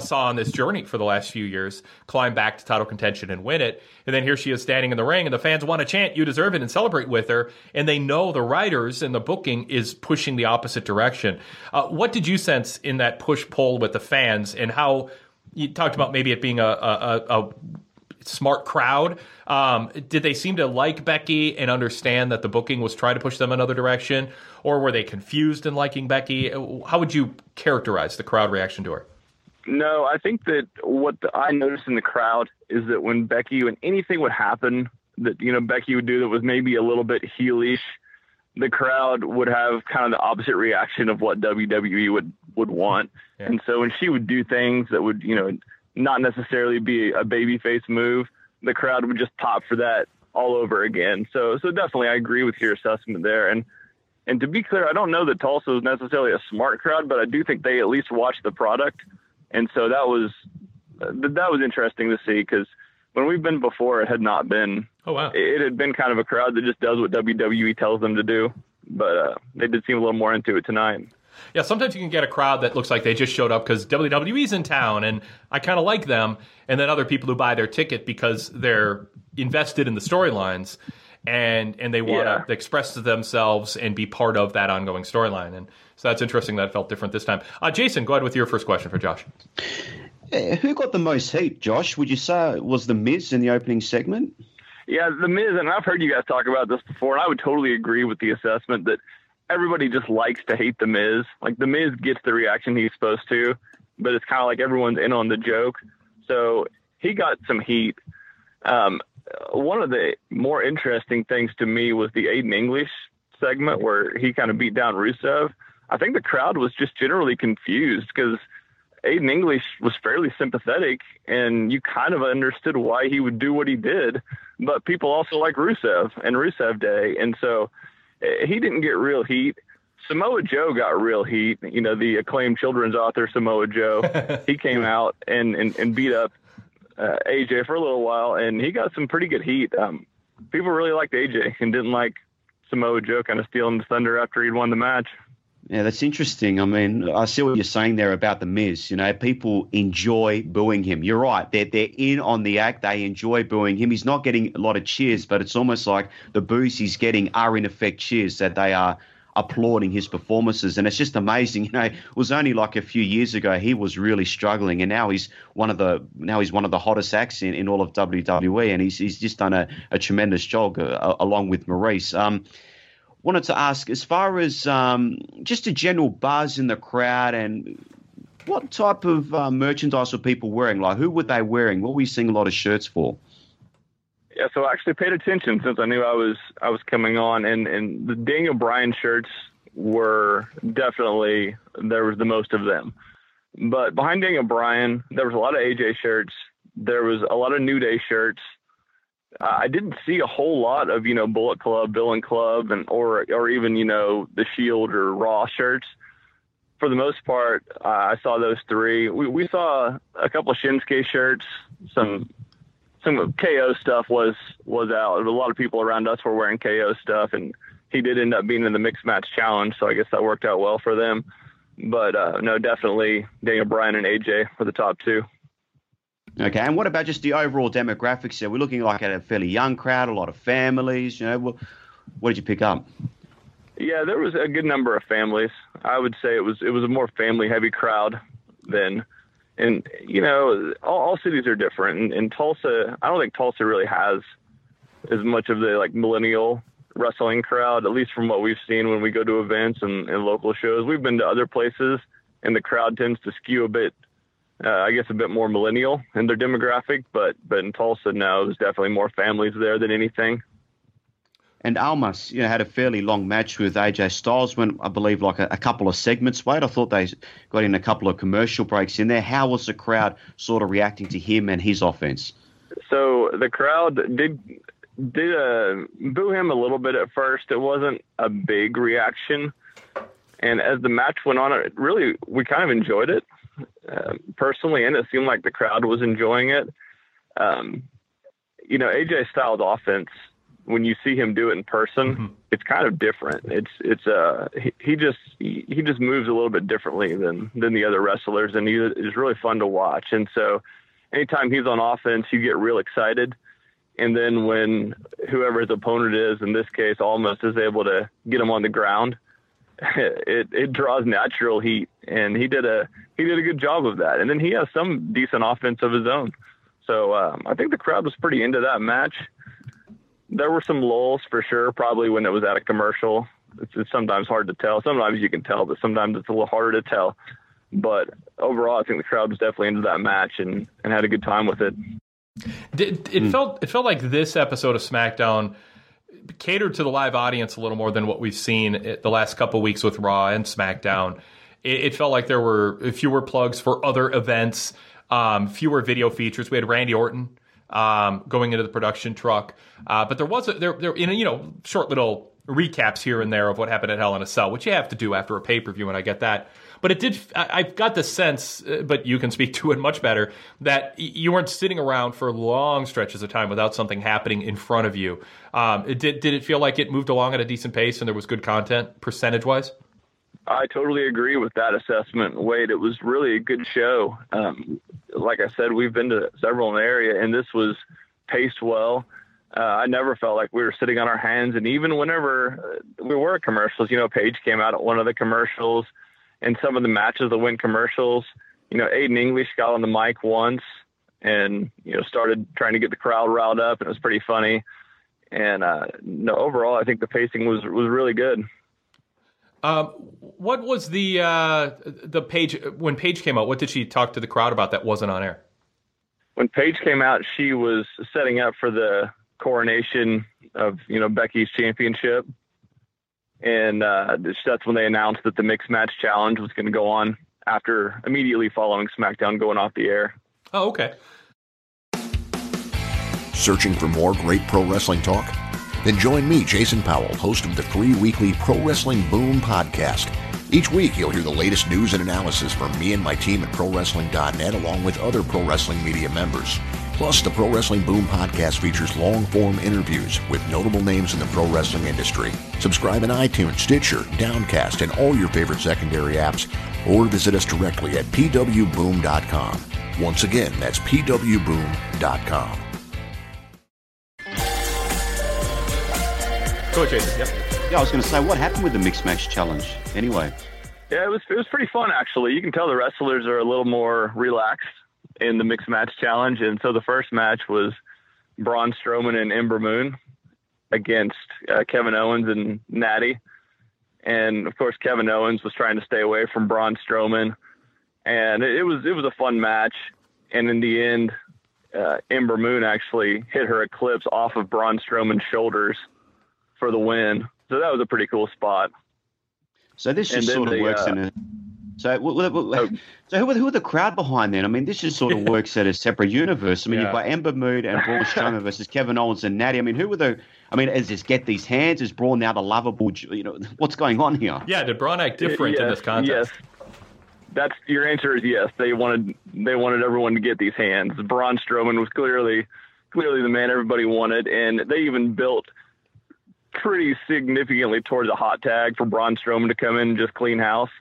saw on this journey for the last few years, climb back to title contention and win it. And then here she is standing in the ring, and the fans want to chant, You deserve it, and celebrate with her. And they know the writers and the booking is pushing the opposite direction. Uh, what did you sense in that push pull with the fans, and how you talked about maybe it being a, a, a, a smart crowd? Um, did they seem to like Becky and understand that the booking was trying to push them another direction? Or were they confused in liking Becky? How would you characterize the crowd reaction to her? No, I think that what the, I noticed in the crowd is that when Becky, when anything would happen that you know Becky would do that was maybe a little bit heelish, the crowd would have kind of the opposite reaction of what WWE would would want. And so when she would do things that would you know not necessarily be a babyface move, the crowd would just pop for that all over again. So so definitely I agree with your assessment there. And and to be clear, I don't know that Tulsa is necessarily a smart crowd, but I do think they at least watch the product and so that was that was interesting to see because when we've been before, it had not been. Oh wow! It, had been kind of a crowd that just does what WWE tells them to do, but uh, they did seem a little more into it tonight. Yeah, sometimes you can get a crowd that looks like they just showed up because WWE's in town and I kind of like them, and then other people who buy their ticket because they're invested in the storylines and and they want to Yeah. express to themselves and be part of that ongoing storyline. And so that's interesting that it felt different this time. Uh, Jason, go ahead with your first question for Josh. Uh, who got the most heat, Josh? Would you say it was the Miz in the opening segment? Yeah, the Miz, and I've heard you guys talk about this before, and I would totally agree with the assessment that everybody just likes to hate the Miz. Like the Miz gets the reaction he's supposed to, but it's kind of like everyone's in on the joke. So he got some heat. Um, one of the more interesting things to me was the Aiden English segment where he kind of beat down Rusev. I think the crowd was just generally confused because Aiden English was fairly sympathetic, and you kind of understood why he would do what he did. But people also like Rusev and Rusev Day, and so eh, he didn't get real heat. Samoa Joe got real heat. You know, the acclaimed children's author Samoa Joe. he came out and and, and beat up uh, AJ for a little while, and he got some pretty good heat. Um, people really liked AJ and didn't like Samoa Joe kind of stealing the thunder after he'd won the match. Yeah, that's interesting. I mean, I see what you're saying there about the Miz. You know, people enjoy booing him. You're right. They're they're in on the act. They enjoy booing him. He's not getting a lot of cheers, but it's almost like the boos he's getting are in effect cheers that they are applauding his performances. And it's just amazing. You know, it was only like a few years ago he was really struggling, and now he's one of the now he's one of the hottest acts in, in all of WWE, and he's he's just done a, a tremendous job uh, along with Maurice. Um, wanted to ask, as far as um, just a general buzz in the crowd and what type of uh, merchandise were people wearing? Like, who were they wearing? What were you seeing a lot of shirts for? Yeah, so I actually paid attention since I knew I was I was coming on, and and the Daniel Bryan shirts were definitely there was the most of them. But behind Daniel Bryan, there was a lot of AJ shirts. There was a lot of New Day shirts. I didn't see a whole lot of you know Bullet Club, Villain Club, and or or even you know the Shield or Raw shirts. For the most part, uh, I saw those three. We we saw a couple of Shinsuke shirts, some some of KO stuff was was out. A lot of people around us were wearing KO stuff, and he did end up being in the mixed match challenge, so I guess that worked out well for them. But uh, no, definitely Daniel Bryan and AJ were the top two. Okay, and what about just the overall demographics here? We're looking like at a fairly young crowd, a lot of families. You know, what, what did you pick up? Yeah, there was a good number of families. I would say it was it was a more family heavy crowd than and you know all, all cities are different. And, and tulsa i don't think tulsa really has as much of the like millennial wrestling crowd at least from what we've seen when we go to events and, and local shows. We've been to other places and the crowd tends to skew a bit uh, i guess a bit more millennial in their demographic. But but in tulsa now there's definitely more families there than anything and Almas, you know, had a fairly long match with AJ Styles. Went, I believe, like a, a, couple of segments. Wait, I thought they got in a couple of commercial breaks in there. How was the crowd sort of reacting to him and his offense? So the crowd did did uh, boo him a little bit at first. It wasn't a big reaction, and as the match went on, it really we kind of enjoyed it uh, personally, and it seemed like the crowd was enjoying it. Um, you know, AJ Styles' offense when you see him do it in person, mm-hmm. it's kind of different. It's it's uh he, he just he, he, just moves a little bit differently than than the other wrestlers, and he is really fun to watch. And so, anytime he's on offense, you get real excited. And then when whoever his opponent is, in this case, Almas is able to get him on the ground, it it draws natural heat, and he did a he did a good job of that. And then he has some decent offense of his own. So um, I think the crowd was pretty into that match there were some lulls for sure, probably when it was at a commercial. It's, it's, sometimes hard to tell. Sometimes you can tell, but sometimes it's a little harder to tell. But overall, I think the crowd was definitely into that match and, and had a good time with it. It, it mm. felt it felt like this episode of SmackDown catered to the live audience a little more than what we've seen the last couple weeks with Raw and SmackDown. It, it, felt like there were fewer plugs for other events, um, fewer video features. We had Randy Orton um, going into the production truck. Uh, but there was a, there there in you know short little recaps here and there of what happened at Hell in a Cell, which you have to do after a pay per view, and I get that. But it did. I, have got the sense, uh, but you can speak to it much better, that you weren't sitting around for long stretches of time without something happening in front of you. Um, it did. Did it feel like it moved along at a decent pace and there was good content percentage wise? I totally agree with that assessment, Wade. It was really a good show. Um, like I said, we've been to several in the area, and this was paced well. Uh, I never felt like we were sitting on our hands. And even whenever uh, we were at commercials, you know, Paige came out at one of the commercials, and some of the matches that went commercials, you know, Aiden English got on the mic once and you know started trying to get the crowd riled up, and it was pretty funny. And uh, no, overall, I think the pacing was was really good. Um, what was the uh, the Paige when Paige came out? What did she talk to the crowd about that wasn't on air? When Paige came out, she was setting up for the coronation of you know Becky's championship, and uh, that's when they announced that the mixed match challenge was going to go on after immediately following SmackDown going off the air. Oh, okay. Searching for more great pro wrestling talk. Then join me, Jason Powell, host of the free weekly Pro Wrestling Boom podcast. Each week, you'll hear the latest news and analysis from me and my team at ProWrestling.net, along with other pro wrestling media members. Plus, the Pro Wrestling Boom podcast features long form interviews with notable names in the pro wrestling industry. Subscribe in iTunes, Stitcher, Downcast, and all your favorite secondary apps, or visit us directly at pwboom.com. Once again, that's pwboom.com. Go ahead, Jason. Yep. Yeah, I was going to say, what happened with the mixed match challenge? Anyway. Yeah, it was it was pretty fun actually. You can tell the wrestlers are a little more relaxed in the mixed match challenge, and so the first match was Braun Strowman and Ember Moon against uh, Kevin Owens and Natty, and of course Kevin Owens was trying to stay away from Braun Strowman, and it, it was it was a fun match, and in the end, uh, Ember Moon actually hit her eclipse off of Braun Strowman's shoulders for the win. So that was a pretty cool spot. So this just sort of the, works uh, in a. So, w- w- w- so who are, who are the crowd behind then? I mean, this just sort of works at a separate universe. I mean, Yeah. you've got Ember Moon and Braun Strowman versus Kevin Owens and Natty. I mean, who were the? I mean, is this get these hands? Is Braun now the lovable? You know, what's going on here? Yeah, did Braun act different in this contest? Yes. That's your answer is yes. They wanted they wanted everyone to get these hands. Braun Strowman was clearly clearly the man everybody wanted, and they even built pretty significantly towards a hot tag for Braun Strowman to come in and just clean house.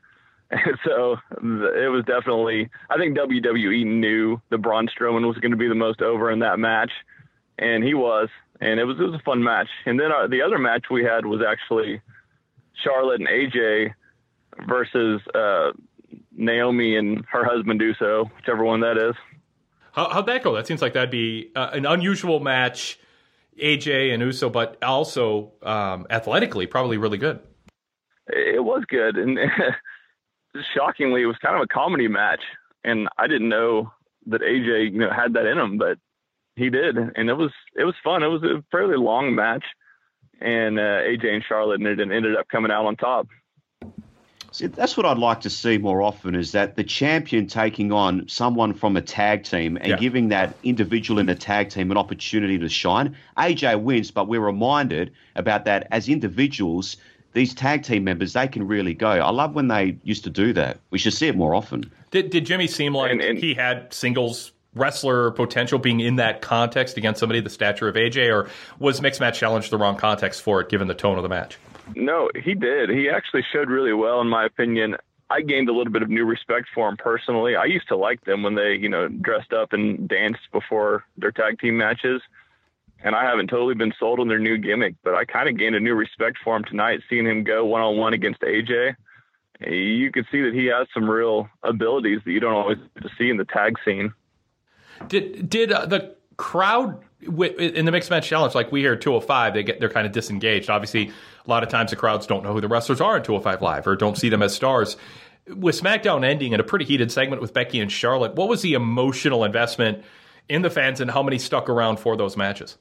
And so it was definitely I think WWE knew that Braun Strowman was going to be the most over in that match, and he was, and it was it was a fun match. And then our, the other match we had was actually Charlotte and AJ versus uh, Naomi and her husband Uso, whichever one that is. How, how'd that go? That seems like that'd be uh, an unusual match, AJ and Uso, but also um, athletically probably really good. It was good, and shockingly, it was kind of a comedy match. And I didn't know that AJ, you know, had that in him, but he did, and it was it was fun. It was a fairly long match, and uh, AJ and Charlotte ended, ended up coming out on top. See, that's what I'd like to see more often is that the champion taking on someone from a tag team and Yeah. giving that individual in a tag team an opportunity to shine. AJ wins, but we're reminded about that as individuals, these tag team members, they can really go. I love when they used to do that. We should see it more often. Did did Jimmy seem like and he had singles wrestler potential being in that context against somebody the stature of AJ, or was mixed match challenge the wrong context for it given the tone of the match? No, he did. He actually showed really well, in my opinion. I gained a little bit of new respect for him personally. I used to like them when they, you know, dressed up and danced before their tag team matches. And I haven't totally been sold on their new gimmick, but I kind of gained a new respect for him tonight, seeing him go one on one against AJ. You could see that he has some real abilities that you don't always see in the tag scene. Did did uh, the crowd in the mixed match challenge, like we hear at 205, they get they're kind of disengaged. Obviously, a lot of times the crowds don't know who the wrestlers are in 205 Live or don't see them as stars. With SmackDown ending in a pretty heated segment with Becky and Charlotte, what was the emotional investment in the fans and how many stuck around for those matches?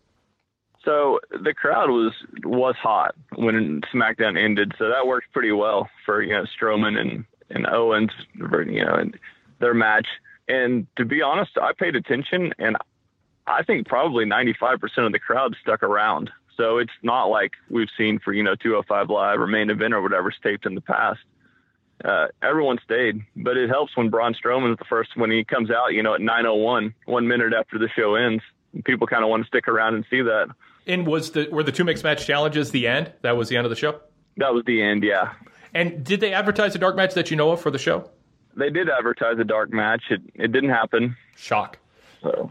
So the crowd was was hot when SmackDown ended, so that worked pretty well for you know Strowman and and Owens, you know, and their match. And to be honest, I paid attention, and I think probably 95% of the crowd stuck around. So it's not like we've seen for you know 205 Live or Main Event or whatever's taped in the past. Uh, everyone stayed, but it helps when Braun Strowman is the first when he comes out, you know, at 9:01, one minute after the show ends. People kind of want to stick around and see that. And was the were the two mixed match challenges the end? That was the end of the show. That was the end, yeah. And did they advertise a dark match that you know of for the show? They did advertise a dark match. It it didn't happen. Shock. So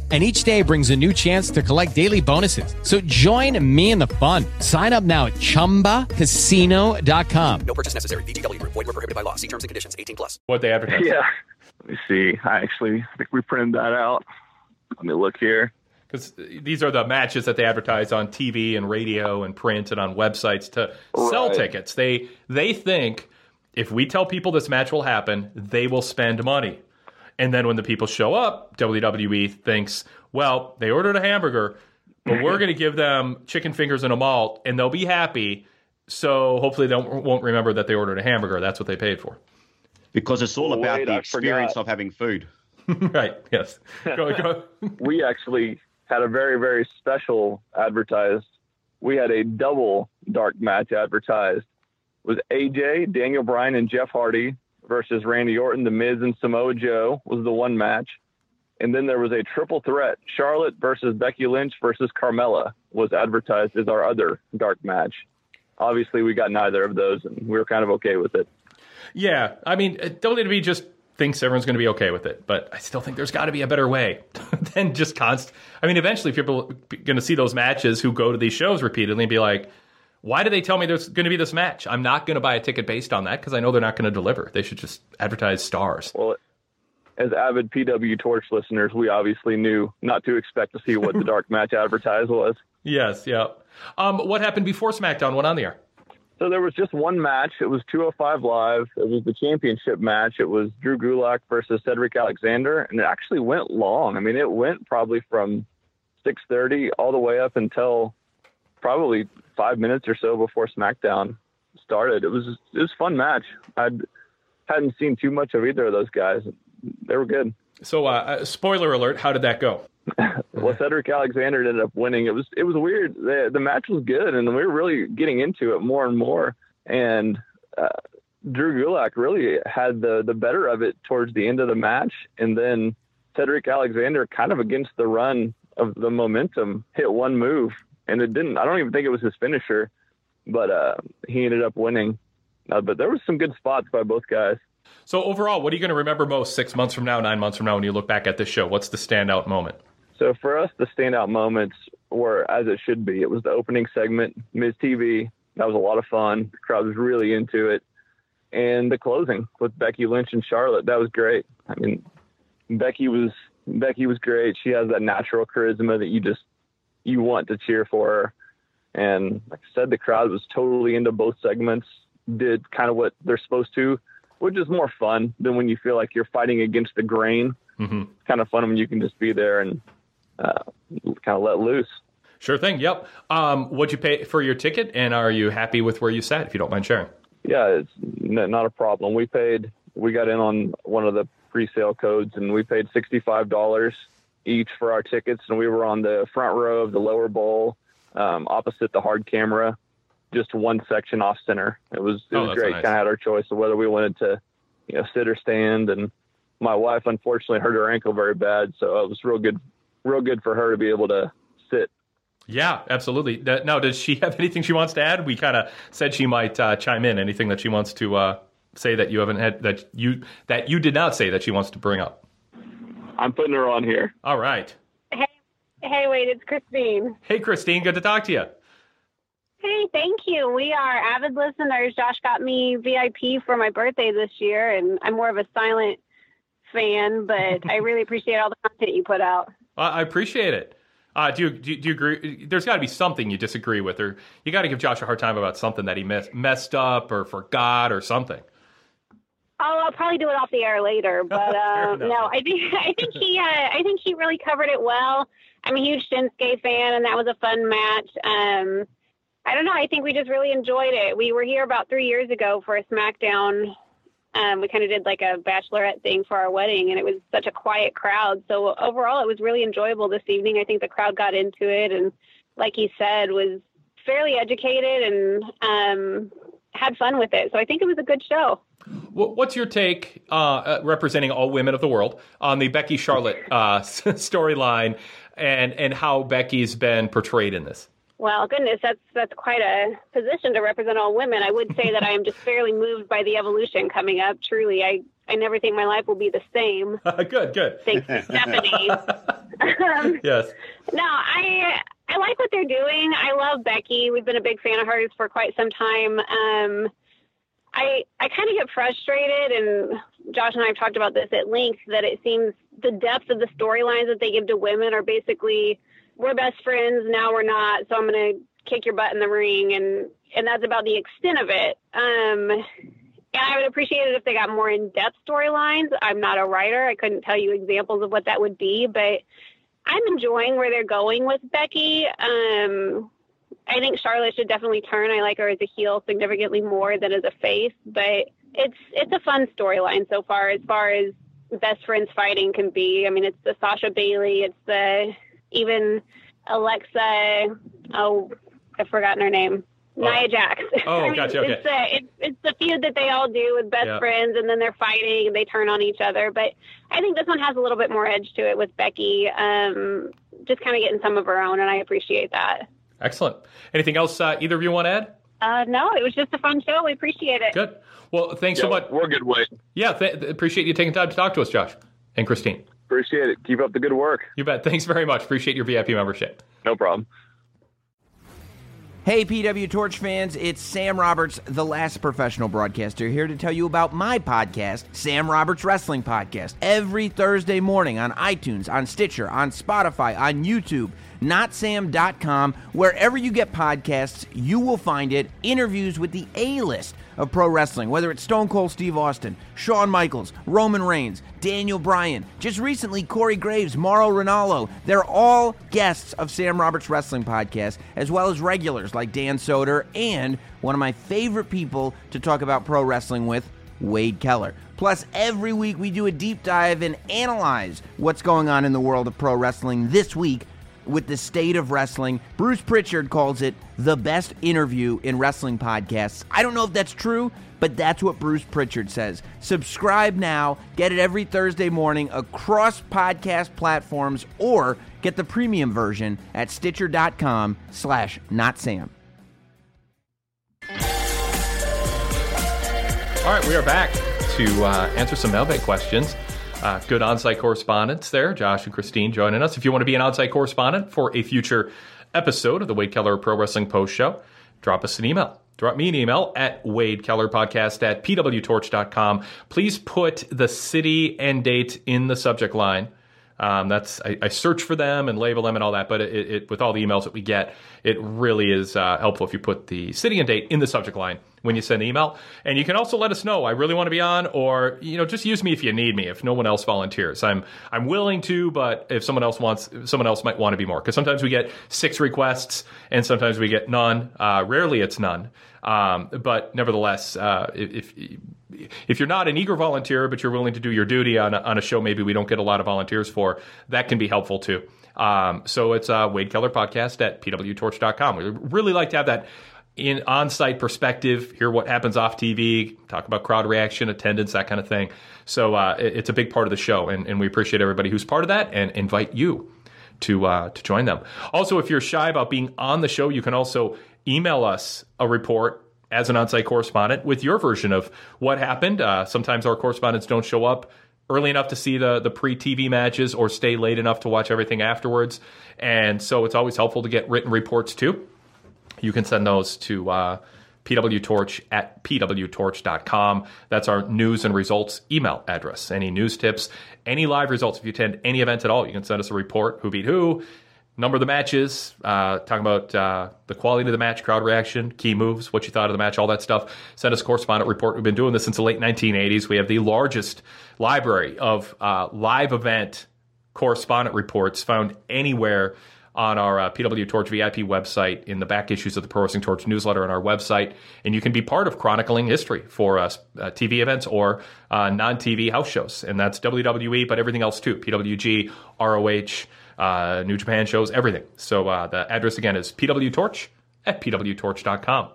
And each day brings a new chance to collect daily bonuses. So join me in the fun. Sign up now at chumbacasino.com. No purchase necessary. VGW Group. Void were prohibited by law. See terms and conditions. 18 plus. What they advertise? yeah. Let me see. I actually think we printed that out. Let me look here. Because uh, these are the matches that they advertise on TV and radio and print and on websites to sell tickets. They they think if we tell people this match will happen, they will spend money. And then when the people show up, WWE thinks, well, they ordered a hamburger, but we're going to give them chicken fingers and a malt, and they'll be happy. So hopefully they won't remember that they ordered a hamburger. That's what they paid for. Because it's all about Wait, the I experience forgot. of having food. right. Yes. Go, go. we actually had a very, very special advertised. We had a double dark match advertised. It was AJ, Daniel Bryan, and Jeff Hardy versus Randy Orton. The Miz and Samoa Joe was the one match. And then there was a triple threat. Charlotte versus Becky Lynch versus Carmella was advertised as our other dark match. Obviously, we got neither of those, and we were kind of okay with it. Yeah, I mean, WWE just thinks everyone's going to be okay with it, but I still think there's got to be a better way than just constant. I mean, eventually, people are going to see those matches who go to these shows repeatedly and be like, "Why do they tell me there's going to be this match? I'm not going to buy a ticket based on that because I know they're not going to deliver. They should just advertise stars." Well, as avid PW Torch listeners, we obviously knew not to expect to see what the dark match advertised was. Yes, yeah. Um, what happened before SmackDown went on the air? So there was just one match. It was 205 Live. It was the championship match. It was Drew Gulak versus Cedric Alexander, and it actually went long. I mean, it went probably from 6:30 all the way up until probably five minutes or so before SmackDown started. It was it was a fun match. I hadn't seen too much of either of those guys. They were good. So, uh, uh, spoiler alert: How did that go? well, Cedric Alexander ended up winning. It was it was weird. The the match was good, and we were really getting into it more and more. And uh, Drew Gulak really had the the better of it towards the end of the match, and then Cedric Alexander, kind of against the run of the momentum, hit one move, and it didn't. I don't even think it was his finisher, but uh, he ended up winning. Uh, but there was some good spots by both guys. So, overall, what are you going to remember most six months from now, nine months from now, when you look back at this show? What's the standout moment? So for us, the standout moments were as it should be. It was the opening segment, Miz TV. That was a lot of fun. The crowd was really into it. And the closing with Becky Lynch and Charlotte, that was great. I mean, Becky was Becky was great. She has that natural charisma that you just you want to cheer for her. And like I said, the crowd was totally into both segments. Did kind of what they're supposed to, which is more fun than when you feel like you're fighting against the grain. Mm-hmm. It's kind of fun when you can just be there and uh, kind of let loose. Sure thing. Yep. Um, what'd you pay for your ticket, and are you happy with where you sat? If you don't mind sharing. Yeah, it's n- not a problem. We paid. We got in on one of the pre-sale codes, and we paid sixty-five dollars each for our tickets, and we were on the front row of the lower bowl, um, opposite the hard camera, just one section off center. It was it Oh, was great. nice. Kind of had our choice of whether we wanted to, you know, sit or stand. And my wife unfortunately hurt her ankle very bad, so it was real good, real good for her to be able to sit. Yeah, absolutely. Now, does she have anything she wants to add? We kind of said she might uh, chime in. Anything that she wants to uh, say that you haven't had that you that you did not say that she wants to bring up. I'm putting her on here. All right. Hey, hey, Wade, it's Christine. Hey, Christine. Good to talk to you. Hey, thank you. We are avid listeners. Josh got me VIP for my birthday this year, and I'm more of a silent fan, but I really appreciate all the content you put out. I I appreciate it. Uh, do, you, do, you, do you agree? There's got to be something you disagree with, or you got to give Josh a hard time about something that he mess, messed up or forgot or something. Oh, I'll probably do it off the air later, but uh, no, I think I think he uh, I think he really covered it well. I'm a huge Shinsuke fan, and that was a fun match. Um, I don't know. I think we just really enjoyed it. We were here about three years ago for a SmackDown. Um, we kind of did like a bachelorette thing for our wedding, and it was such a quiet crowd. So overall, it was really enjoyable this evening. I think the crowd got into it, and like he said, was fairly educated and um, had fun with it. So I think it was a good show. Wh- What's your take, uh, uh, representing all women of the world, on the Becky Charlotte uh, storyline and and how Becky's been portrayed in this? Well, goodness, that's that's quite a position to represent all women. I would say that I am just fairly moved by the evolution coming up. Truly, I I never think my life will be the same. good, good. Thanks to Stephanie. um, Yes. no, I I like what they're doing. I love Becky. We've been a big fan of hers for quite some time. Um, I I kind of get frustrated, and Josh and I have talked about this at length. That it seems the depth of the storylines that they give to women are basically we're best friends now we're not, so I'm going to kick your butt in the ring, and and that's about the extent of it. Um, And I would appreciate it if they got more in depth storylines. I'm not a writer. I couldn't tell you examples of what that would be, but I'm enjoying where they're going with Becky. Um, I think Charlotte should definitely turn. I like her as a heel significantly more than as a face, but it's it's a fun storyline so far as far as best friends fighting can be. I mean, it's the Sasha Bailey, it's the even Alexa. Oh, I've forgotten her name. Oh. Nia Jax. Oh, I mean, gotcha, okay. It's, the, it's, it's the feud that they all do with best Yeah. friends, and then they're fighting and they turn on each other. But I think this one has a little bit more edge to it with Becky, um, just kind of getting some of her own, and I appreciate that. Excellent. Anything else uh, either of you want to add? Uh, no, it was just a fun show. We appreciate it. Good. Well, thanks so much. We're good, Wade. Yeah, th- appreciate you taking time to talk to us, Josh and Christine. Appreciate it. Keep up the good work. You bet. Thanks very much. Appreciate your VIP membership. No problem. Hey, PW Torch fans, it's Sam Roberts, the last professional broadcaster, here to tell you about my podcast, Sam Roberts Wrestling Podcast. Every Thursday morning on iTunes, on Stitcher, on Spotify, on YouTube, notsam.com, wherever you get podcasts, you will find it. Interviews with the A list of pro wrestling, whether it's Stone Cold Steve Austin, Shawn Michaels, Roman Reigns, Daniel Bryan, just recently Corey Graves, Mauro Ranallo. They're all guests of Sam Roberts Wrestling Podcast, as well as regulars like Dan Soder and one of my favorite people to talk about pro wrestling with, Wade Keller. Plus, every week we do a deep dive and analyze what's going on in the world of pro wrestling this week with the state of wrestling. Bruce Pritchard calls it the best interview in wrestling podcasts. I don't know if that's true, but that's what Bruce Pritchard says. Subscribe now, get it every Thursday morning across podcast platforms, or get the premium version at stitcher.com slash notsam. All right, we are back to uh, answer some mailbag questions. Uh, good on-site correspondents there, Josh and Christine joining us. If you want to be an on-site correspondent for a future episode of the Wade Keller Pro Wrestling Post Show, drop us an email. Drop me an email at wadekellerpodcast at pwtorch.com. Please put the city and date in the subject line. Um, that's I, I search for them and label them and all that, but it, it, with all the emails that we get, it really is uh, helpful if you put the city and date in the subject line when you send email. And you can also let us know I really want to be on, or you know, just use me if you need me. If no one else volunteers, I'm I'm willing to, but if someone else wants, someone else might want to be more. Because sometimes we get six requests, and sometimes we get none. Uh, rarely it's none. Um, but nevertheless, uh, if, if if you're not an eager volunteer, but you're willing to do your duty on a, on a show, maybe we don't get a lot of volunteers for, that can be helpful too. Um, so it's uh, Wade Keller podcast at pwtorch.com. We really like to have that in on-site perspective, hear what happens off TV, talk about crowd reaction, attendance, that kind of thing. So uh, it- it's a big part of the show, and, and we appreciate everybody who's part of that, and invite you to uh, to join them. Also, if you're shy about being on the show, you can also email us a report as an on-site correspondent with your version of what happened. Uh, sometimes our correspondents don't show up early enough to see the the pre-TV matches or stay late enough to watch everything afterwards, and so it's always helpful to get written reports too. You can send those to uh, pwtorch at pwtorch.com. That's our news and results email address. Any news tips, any live results, if you attend any event at all, you can send us a report who beat who, number of the matches, uh, talking about uh, the quality of the match, crowd reaction, key moves, what you thought of the match, all that stuff. Send us a correspondent report. We've been doing this since the late 1980s. We have the largest library of uh, live event correspondent reports found anywhere on our uh, PW Torch VIP website in the back issues of the Pro Wrestling Torch newsletter on our website. And you can be part of chronicling history for uh, uh, TV events or uh, non TV house shows. And that's WWE, but everything else too PWG, ROH, uh, New Japan shows, everything. So uh, the address again is pwtorch at pwtorch.com.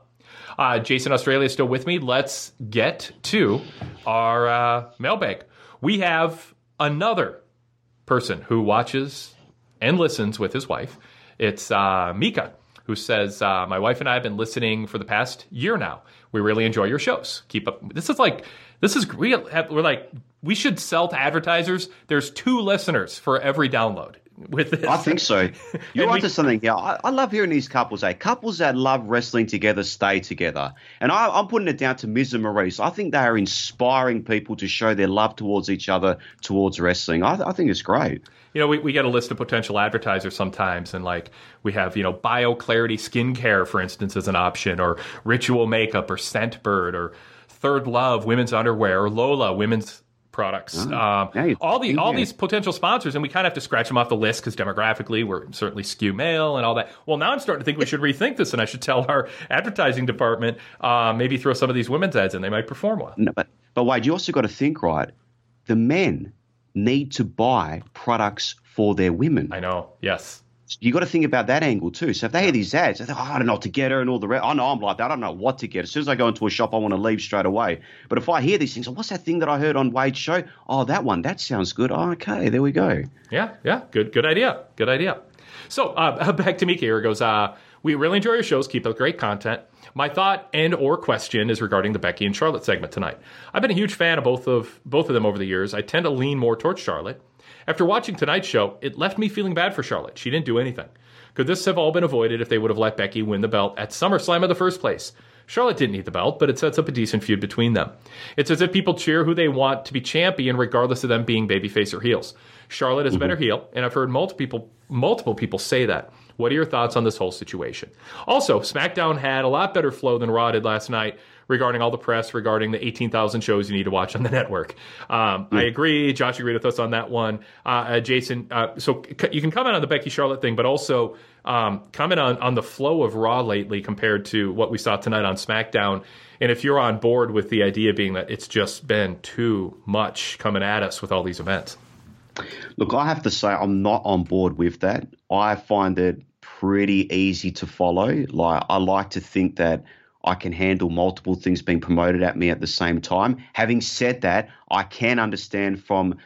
Uh, Jason Australia is still with me. Let's get to our mailbag. We have another person who watches and listens with his wife. It's uh, Mika, who says, uh, My wife and I have been listening for the past year now. We really enjoy your shows. Keep up. This is like, this is, we have, we're like, we should sell to advertisers. There's two listeners for every download with this. I think so. You're And we- onto something here. I, I love hearing these couples. Eh? Couples that love wrestling together stay together. And I, I'm putting it down to Miz and Maurice. I think they are inspiring people to show their love towards each other, towards wrestling. I, I think it's great. you know, we, we get a list of potential advertisers sometimes, and like we have, you know, BioClarity skincare, for instance, as an option, or Ritual Makeup, or Scentbird, or Third Love women's underwear, or Lola women's products. Oh, um, all the all these potential sponsors, and we kind of have to scratch them off the list because demographically we're certainly skew male and all that. Well, now I'm starting to think we should rethink this, and I should tell our advertising department uh, maybe throw some of these women's ads in. They might perform well. No, but but Wade, you also got to think right. The men need to buy products for their women. I know. Yes. You got to think about that angle too. So if they hear these ads, they think, oh, I don't know what to get her and all the rest. I know I'm like that. I don't know what to get. As soon as I go into a shop, I want to leave straight away. But if I hear these things, oh, what's that thing that I heard on Wade's show? Oh, that one. That sounds good. Oh, okay, there we go. Yeah, yeah, good, good idea, good idea. So uh, back to Mika here goes. Uh, we really enjoy your shows. Keep up great content. My thought and or question is regarding the Becky and Charlotte segment tonight. I've been a huge fan of both of both of them over the years. I tend to lean more towards Charlotte. After watching tonight's show, it left me feeling bad for Charlotte. She didn't do anything. Could this have all been avoided if they would have let Becky win the belt at SummerSlam in the first place? Charlotte didn't need the belt, but it sets up a decent feud between them. It's as if people cheer who they want to be champion, regardless of them being babyface or heels. Charlotte is a better mm-hmm. heel, and I've heard multiple people, multiple people say that. What are your thoughts on this whole situation? Also, SmackDown had a lot better flow than Raw did last night regarding all the press regarding the 18,000 shows you need to watch on the network. Um, I agree. Josh agreed with us on that one. Uh, uh, Jason, uh, so c- you can comment on the Becky Charlotte thing, but also um, comment on, on the flow of Raw lately compared to what we saw tonight on SmackDown. And if you're on board with the idea being that it's just been too much coming at us with all these events. Look, I have to say I'm not on board with that. I find it pretty easy to follow. Like I like to think that I can handle multiple things being promoted at me at the same time. Having said that, I can understand from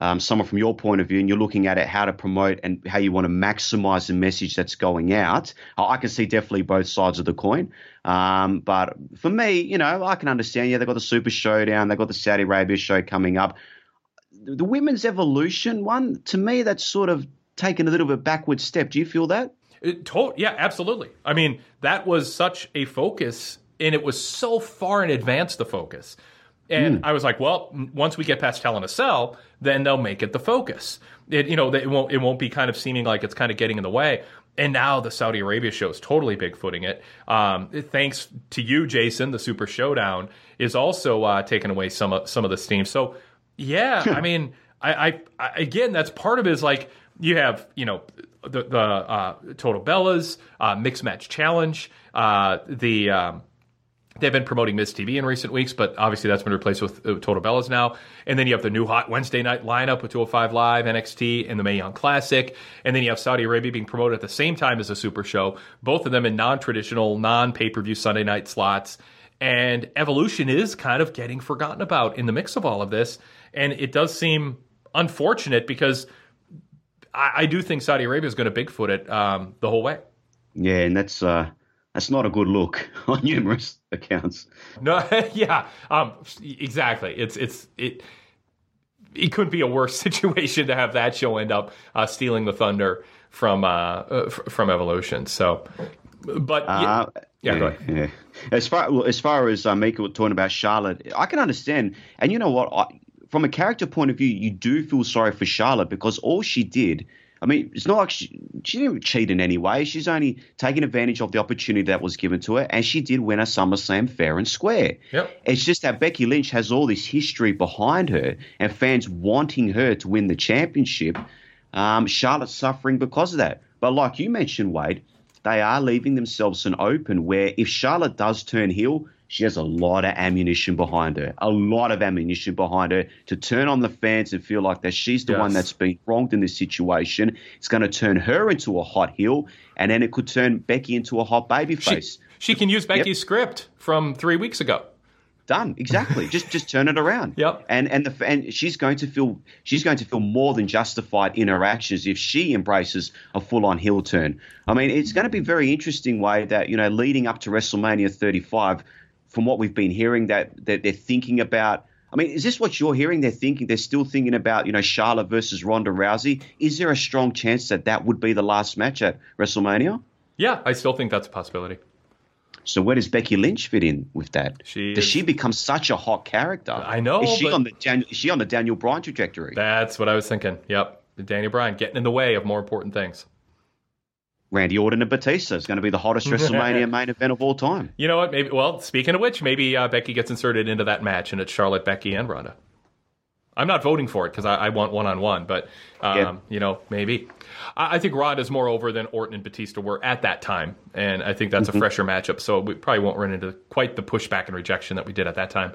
um, someone from your point of view, and you're looking at it how to promote and how you want to maximize the message that's going out. I can see definitely both sides of the coin. Um, but for me, you know, I can understand. Yeah, they've got the Super Showdown, they've got the Saudi Arabia show coming up. The women's evolution one, to me, that's sort of taken a little bit backward step. Do you feel that? It, to- yeah, absolutely. I mean, that was such a focus, and it was so far in advance the focus. And Mm. I was like, well, once we get past Hell in a Cell, then they'll make it the focus. It, you know, it won't it won't be kind of seeming like it's kind of getting in the way. And now the Saudi Arabia show is totally bigfooting it. Um, thanks to you, Jason, the Super Showdown is also uh, taking away some of some of the steam. So yeah, I mean, I, I, I again, that's part of it. Is like you have you know the the uh, Total Bellas uh, mixed match challenge, uh, the um, They've been promoting Miz TV in recent weeks, but obviously that's been replaced with uh, Total Bellas now. And then you have the new hot Wednesday night lineup with 205 Live, NXT, and the Mae Young Classic. And then you have Saudi Arabia being promoted at the same time as a Super Show, both of them in non traditional, non pay per view Sunday night slots. And Evolution is kind of getting forgotten about in the mix of all of this. And it does seem unfortunate because I, I do think Saudi Arabia is going to Bigfoot it um, the whole way. Yeah, and that's uh, that's not a good look on numerous accounts. No, yeah, um, exactly. It's it's it. It couldn't be a worse situation to have that show end up uh, stealing the thunder from uh, uh, f- from Evolution. So, but yeah, Uh, yeah, go ahead. yeah. As far well, as far as uh, Mika was talking about Charlotte, I can understand. And you know what? I, from a character point of view, you do feel sorry for Charlotte because all she did. I mean, it's not like she, she didn't cheat in any way. She's only taken advantage of the opportunity that was given to her, and she did win a SummerSlam fair and square. Yep. It's just that Becky Lynch has all this history behind her, and fans wanting her to win the championship. Um, Charlotte's suffering because of that. But like you mentioned, Wade, they are leaving themselves an open where if Charlotte does turn heel, she has a lot of ammunition behind her, a lot of ammunition behind her to turn on the fans and feel like that she's the Yes. one that's been wronged in this situation. It's going to turn her into a hot heel, and then it could turn Becky into a hot babyface. She can use Becky's script from three weeks ago. Done exactly. just just turn it around. Yep. And and the and she's going to feel she's going to feel more than justified in her actions if she embraces a full on heel turn. I mean, it's going to be very interesting way that you know leading up to WrestleMania 35, from what we've been hearing that that they're thinking about. I mean, is this what you're hearing? They're thinking they're still thinking about you know Charlotte versus Ronda Rousey. Is there a strong chance that that would be the last match at WrestleMania? Yeah, I still think that's a possibility. So where does Becky Lynch fit in with that? She does is- she become such a hot character? I know, Is she on the Dan- is she on the Daniel Bryan trajectory? That's what I was thinking. Yep, Daniel Bryan getting in the way of more important things. Randy Orton and Batista is going to be the hottest WrestleMania main event of all time. You know what? Maybe. Well, speaking of which, maybe uh, Becky gets inserted into that match, and it's Charlotte, Becky, and Ronda. I'm not voting for it because I, I, want one on one, but um, yeah. you know, maybe. I, I think is more over than Orton and Batista were at that time, and I think that's mm-hmm. a fresher matchup. So we probably won't run into quite the pushback and rejection that we did at that time.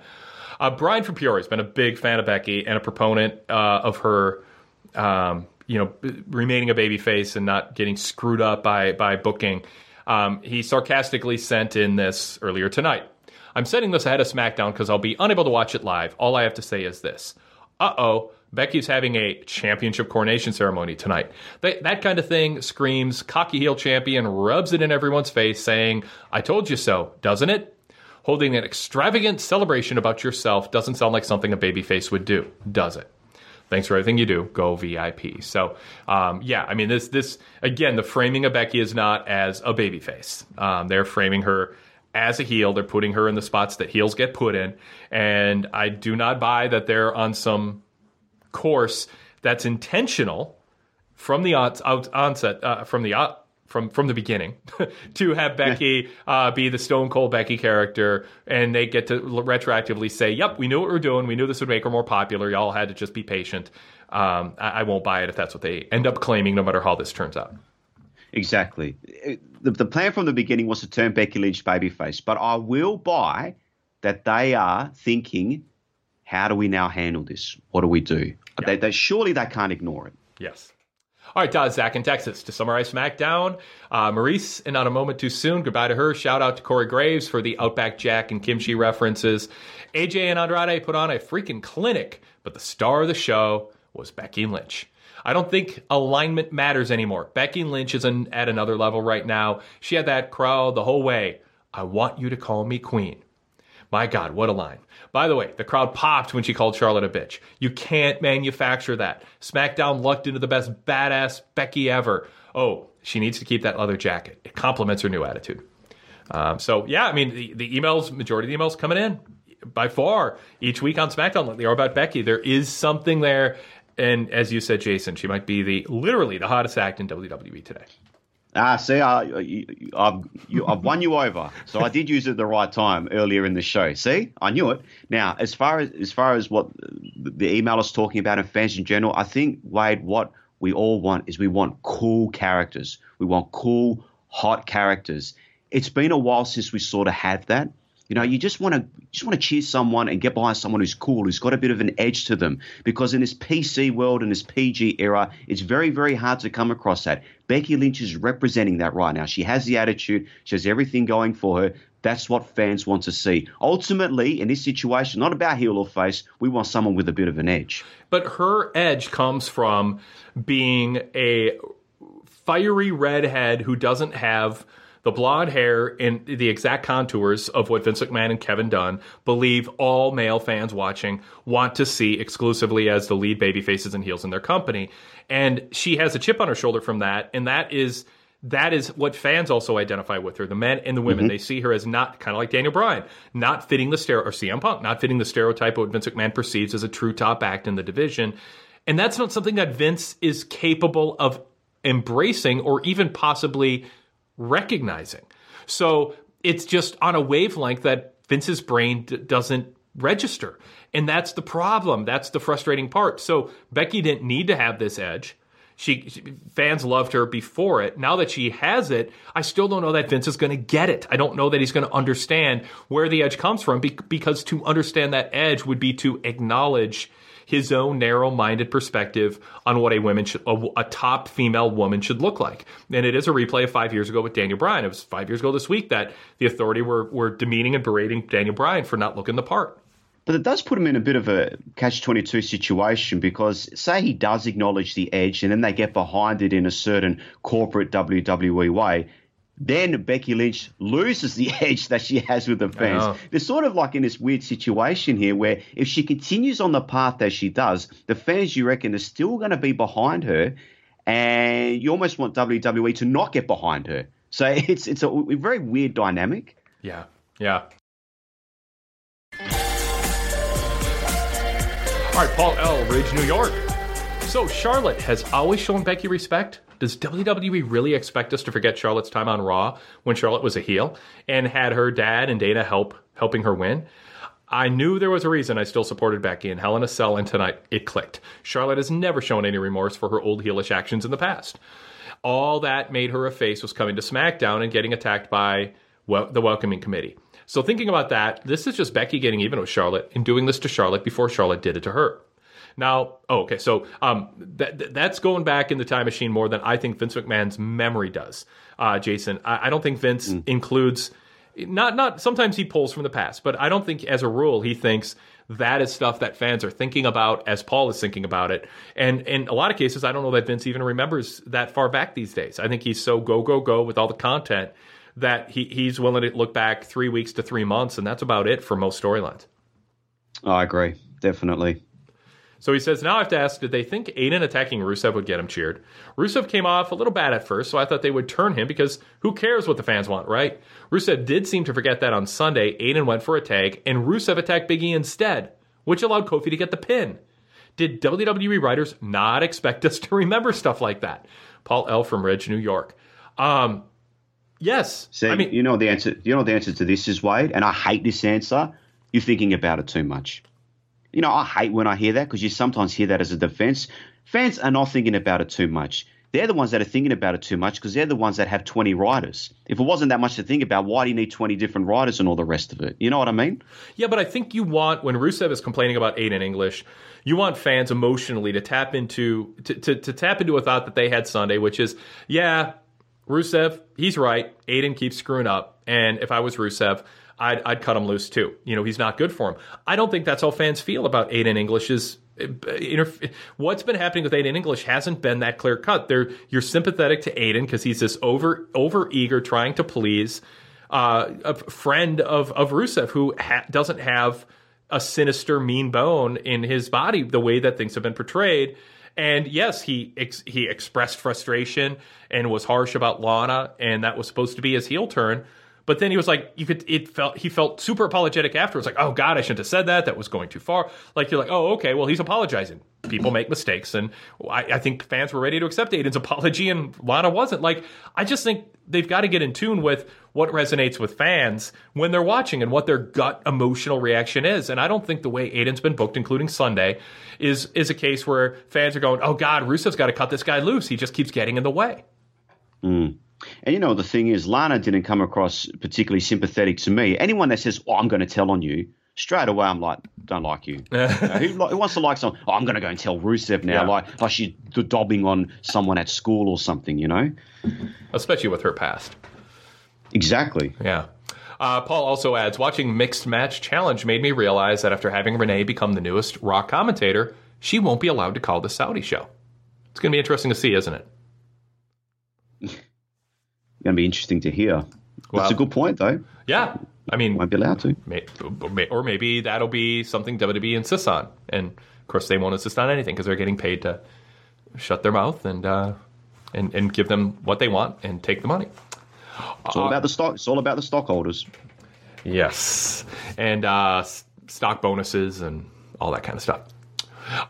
Uh, Brian from Peoria has been a big fan of Becky and a proponent uh, of her. Um, you know, remaining a baby face and not getting screwed up by by booking. Um, he sarcastically sent in this earlier tonight. I'm sending this ahead of SmackDown because I'll be unable to watch it live. All I have to say is this uh oh, Becky's having a championship coronation ceremony tonight. That kind of thing screams cocky heel champion, rubs it in everyone's face, saying, I told you so, doesn't it? Holding an extravagant celebration about yourself doesn't sound like something a babyface would do, does it? Thanks for everything you do. Go VIP. So, um, yeah, I mean, this, this again, the framing of Becky is not as a babyface. Um, they're framing her as a heel. They're putting her in the spots that heels get put in. And I do not buy that they're on some course that's intentional from the onset, uh, from the from from the beginning, to have Becky uh, be the Stone Cold Becky character, and they get to retroactively say, "Yep, we knew what we were doing. We knew this would make her more popular. Y'all had to just be patient." Um, I, I won't buy it if that's what they end up claiming, no matter how this turns out. Exactly. The, the plan from the beginning was to turn Becky Lynch babyface, but I will buy that they are thinking, how do we now handle this? What do we do? Yeah. They, they, surely they can't ignore it. Yes. All right, uh, Zach in Texas. To summarize SmackDown, uh, Maryse, and not a moment too soon. Goodbye to her. Shout out to Corey Graves for the Outback Jack and kimchi references. AJ and Andrade put on a freaking clinic, but the star of the show was Becky Lynch. I don't think alignment matters anymore. Becky Lynch is an, at another level right now. She had that crowd the whole way. I want you to call me queen. My God, what a line. By the way, the crowd popped when she called Charlotte a bitch. You can't manufacture that. SmackDown lucked into the best badass Becky ever. Oh, she needs to keep that leather jacket. It complements her new attitude. Um, so, yeah, I mean, the, the emails, majority of the emails coming in by far each week on SmackDown, they are about Becky. There is something there and as you said, Jason, she might be the literally the hottest act in WWE today. Ah, see, I, I've, you, I've won you over. So I did use it at the right time earlier in the show. See, I knew it. Now, as far as as far as what the email is talking about and fans in general, I think Wade, what we all want is we want cool characters. We want cool, hot characters. It's been a while since we sort of have that. You know, you just want to just want to cheer someone and get behind someone who's cool, who's got a bit of an edge to them. Because in this PC world, in this PG era, it's very, very hard to come across that. Becky Lynch is representing that right now. She has the attitude, she has everything going for her. That's what fans want to see. Ultimately, in this situation, not about heel or face, we want someone with a bit of an edge. But her edge comes from being a fiery redhead who doesn't have the blonde hair and the exact contours of what Vince McMahon and Kevin Dunn believe all male fans watching want to see exclusively as the lead baby faces and heels in their company. And she has a chip on her shoulder from that, and that is that is what fans also identify with her. The men and the women, mm-hmm. they see her as not kind of like Daniel Bryan, not fitting the stereo or CM Punk, not fitting the stereotype of what Vince McMahon perceives as a true top act in the division. And that's not something that Vince is capable of embracing or even possibly recognizing. So it's just on a wavelength that Vince's brain d- doesn't register. And that's the problem. That's the frustrating part. So Becky didn't need to have this edge. She, she, fans loved her before it. Now that she has it, I still don't know that Vince is going to get it. I don't know that he's going to understand where the edge comes from be, because to understand that edge would be to acknowledge his own narrow-minded perspective on what a woman should, a, a, top female woman should look like. And it is a replay of five years ago with Daniel Bryan. It was five years ago this week that the authority were were demeaning and berating Daniel Bryan for not looking the part. But it does put him in a bit of a catch 22 situation because, say, he does acknowledge the edge and then they get behind it in a certain corporate WWE way then Becky Lynch loses the edge that she has with the fans. Oh. They're sort of like in this weird situation here where if she continues on the path that she does, the fans, you reckon, are still going to be behind her, and you almost want WWE to not get behind her. So it's it's a, a very weird dynamic. Yeah, yeah. All right, Paul L. Ridge, New York. So Charlotte has always shown Becky respect Does WWE really expect us to forget Charlotte's time on Raw when Charlotte was a heel and had her dad and Dana help helping her win? I knew there was a reason I still supported Becky and Hell in a Cell, and tonight it clicked. Charlotte has never shown any remorse for her old heelish actions in the past. All that made her a face was coming to SmackDown and getting attacked by well, the welcoming committee. So thinking about that, this is just Becky getting even with Charlotte and doing this to Charlotte before Charlotte did it to her. Now, oh, okay, so um, that, that's going back in the time machine more than I think Vince McMahon's memory does, uh, Jason. I, I, don't think Vince mm. includes not not sometimes he pulls from the past, but I don't think as a rule he thinks that is stuff that fans are thinking about as Paul is thinking about it. And in a lot of cases, I don't know that Vince even remembers that far back these days. I think he's so go go go with all the content that he, he's willing to look back three weeks to three months, and that's about it for most storylines. I agree, definitely. So he says, now I have to ask, did they think Aiden attacking Rusev would get him cheered? Rusev came off a little bad at first, so I thought they would turn him because who cares what the fans want, right? Rusev did seem to forget that on Sunday. Aiden went for a tag, and Rusev attacked Biggie instead, which allowed Kofi to get the pin. Did WWE writers not expect us to remember stuff like that? Paul L. from Ridge, New York. Um, yes. See, I mean, you know the answer. You know the answer to this is Wade, and I hate this answer. You're thinking about it too much. You know, I hate when I hear that because you sometimes hear that as a defense. Fans are not thinking about it too much. They're the ones that are thinking about it too much because they're the ones that have 20 riders. If it wasn't that much to think about, why do you need 20 different riders and all the rest of it? You know what I mean? Yeah, but I think you want, when Rusev is complaining about Aiden English, you want fans emotionally to tap into to, to, to tap into a thought that they had Sunday, which is, yeah, Rusev, he's right. Aiden keeps screwing up. And if I was Rusev, I'd, I'd cut him loose too. You know, he's not good for him. I don't think that's how fans feel about Aiden English's. What's been happening with Aiden English hasn't been that clear cut. They're, you're sympathetic to Aiden because he's this over over eager, trying to please uh, a friend of of Rusev who ha- doesn't have a sinister, mean bone in his body the way that things have been portrayed. And yes, he ex- he expressed frustration and was harsh about Lana, and that was supposed to be his heel turn. But then he was like, you could, it felt, he felt super apologetic afterwards. Like, oh God, I shouldn't have said that. That was going too far. Like, you're like, oh, okay, well, he's apologizing. People make mistakes. And I, I think fans were ready to accept Aiden's apology and Lana wasn't. Like, I just think they've got to get in tune with what resonates with fans when they're watching and what their gut emotional reaction is. And I don't think the way Aiden's been booked, including Sunday, is, is a case where fans are going, oh God, Rusev's got to cut this guy loose. He just keeps getting in the way. Mm. And you know, the thing is, Lana didn't come across particularly sympathetic to me. Anyone that says, "Oh, I'm going to tell on you," straight away, I'm like, "Don't like you." you know, who, who, wants to like someone? Oh, I'm going to go and tell Rusev now, yeah. like like she's dobbing on someone at school or something, you know? Especially with her past. Exactly. Yeah. Uh, Paul also adds, watching Mixed Match Challenge made me realize that after having Renee become the newest Raw commentator, she won't be allowed to call the Saudi show. It's going to be interesting to see, isn't it? Going to be interesting to hear. Well, That's a good point, though. Yeah, I mean, might be allowed to, may, or maybe that'll be something WWE insists on, and of course they won't insist on anything because they're getting paid to shut their mouth and uh, and and give them what they want and take the money. It's all uh, about the stock. It's all about the stockholders. Yes, and uh, stock bonuses and all that kind of stuff.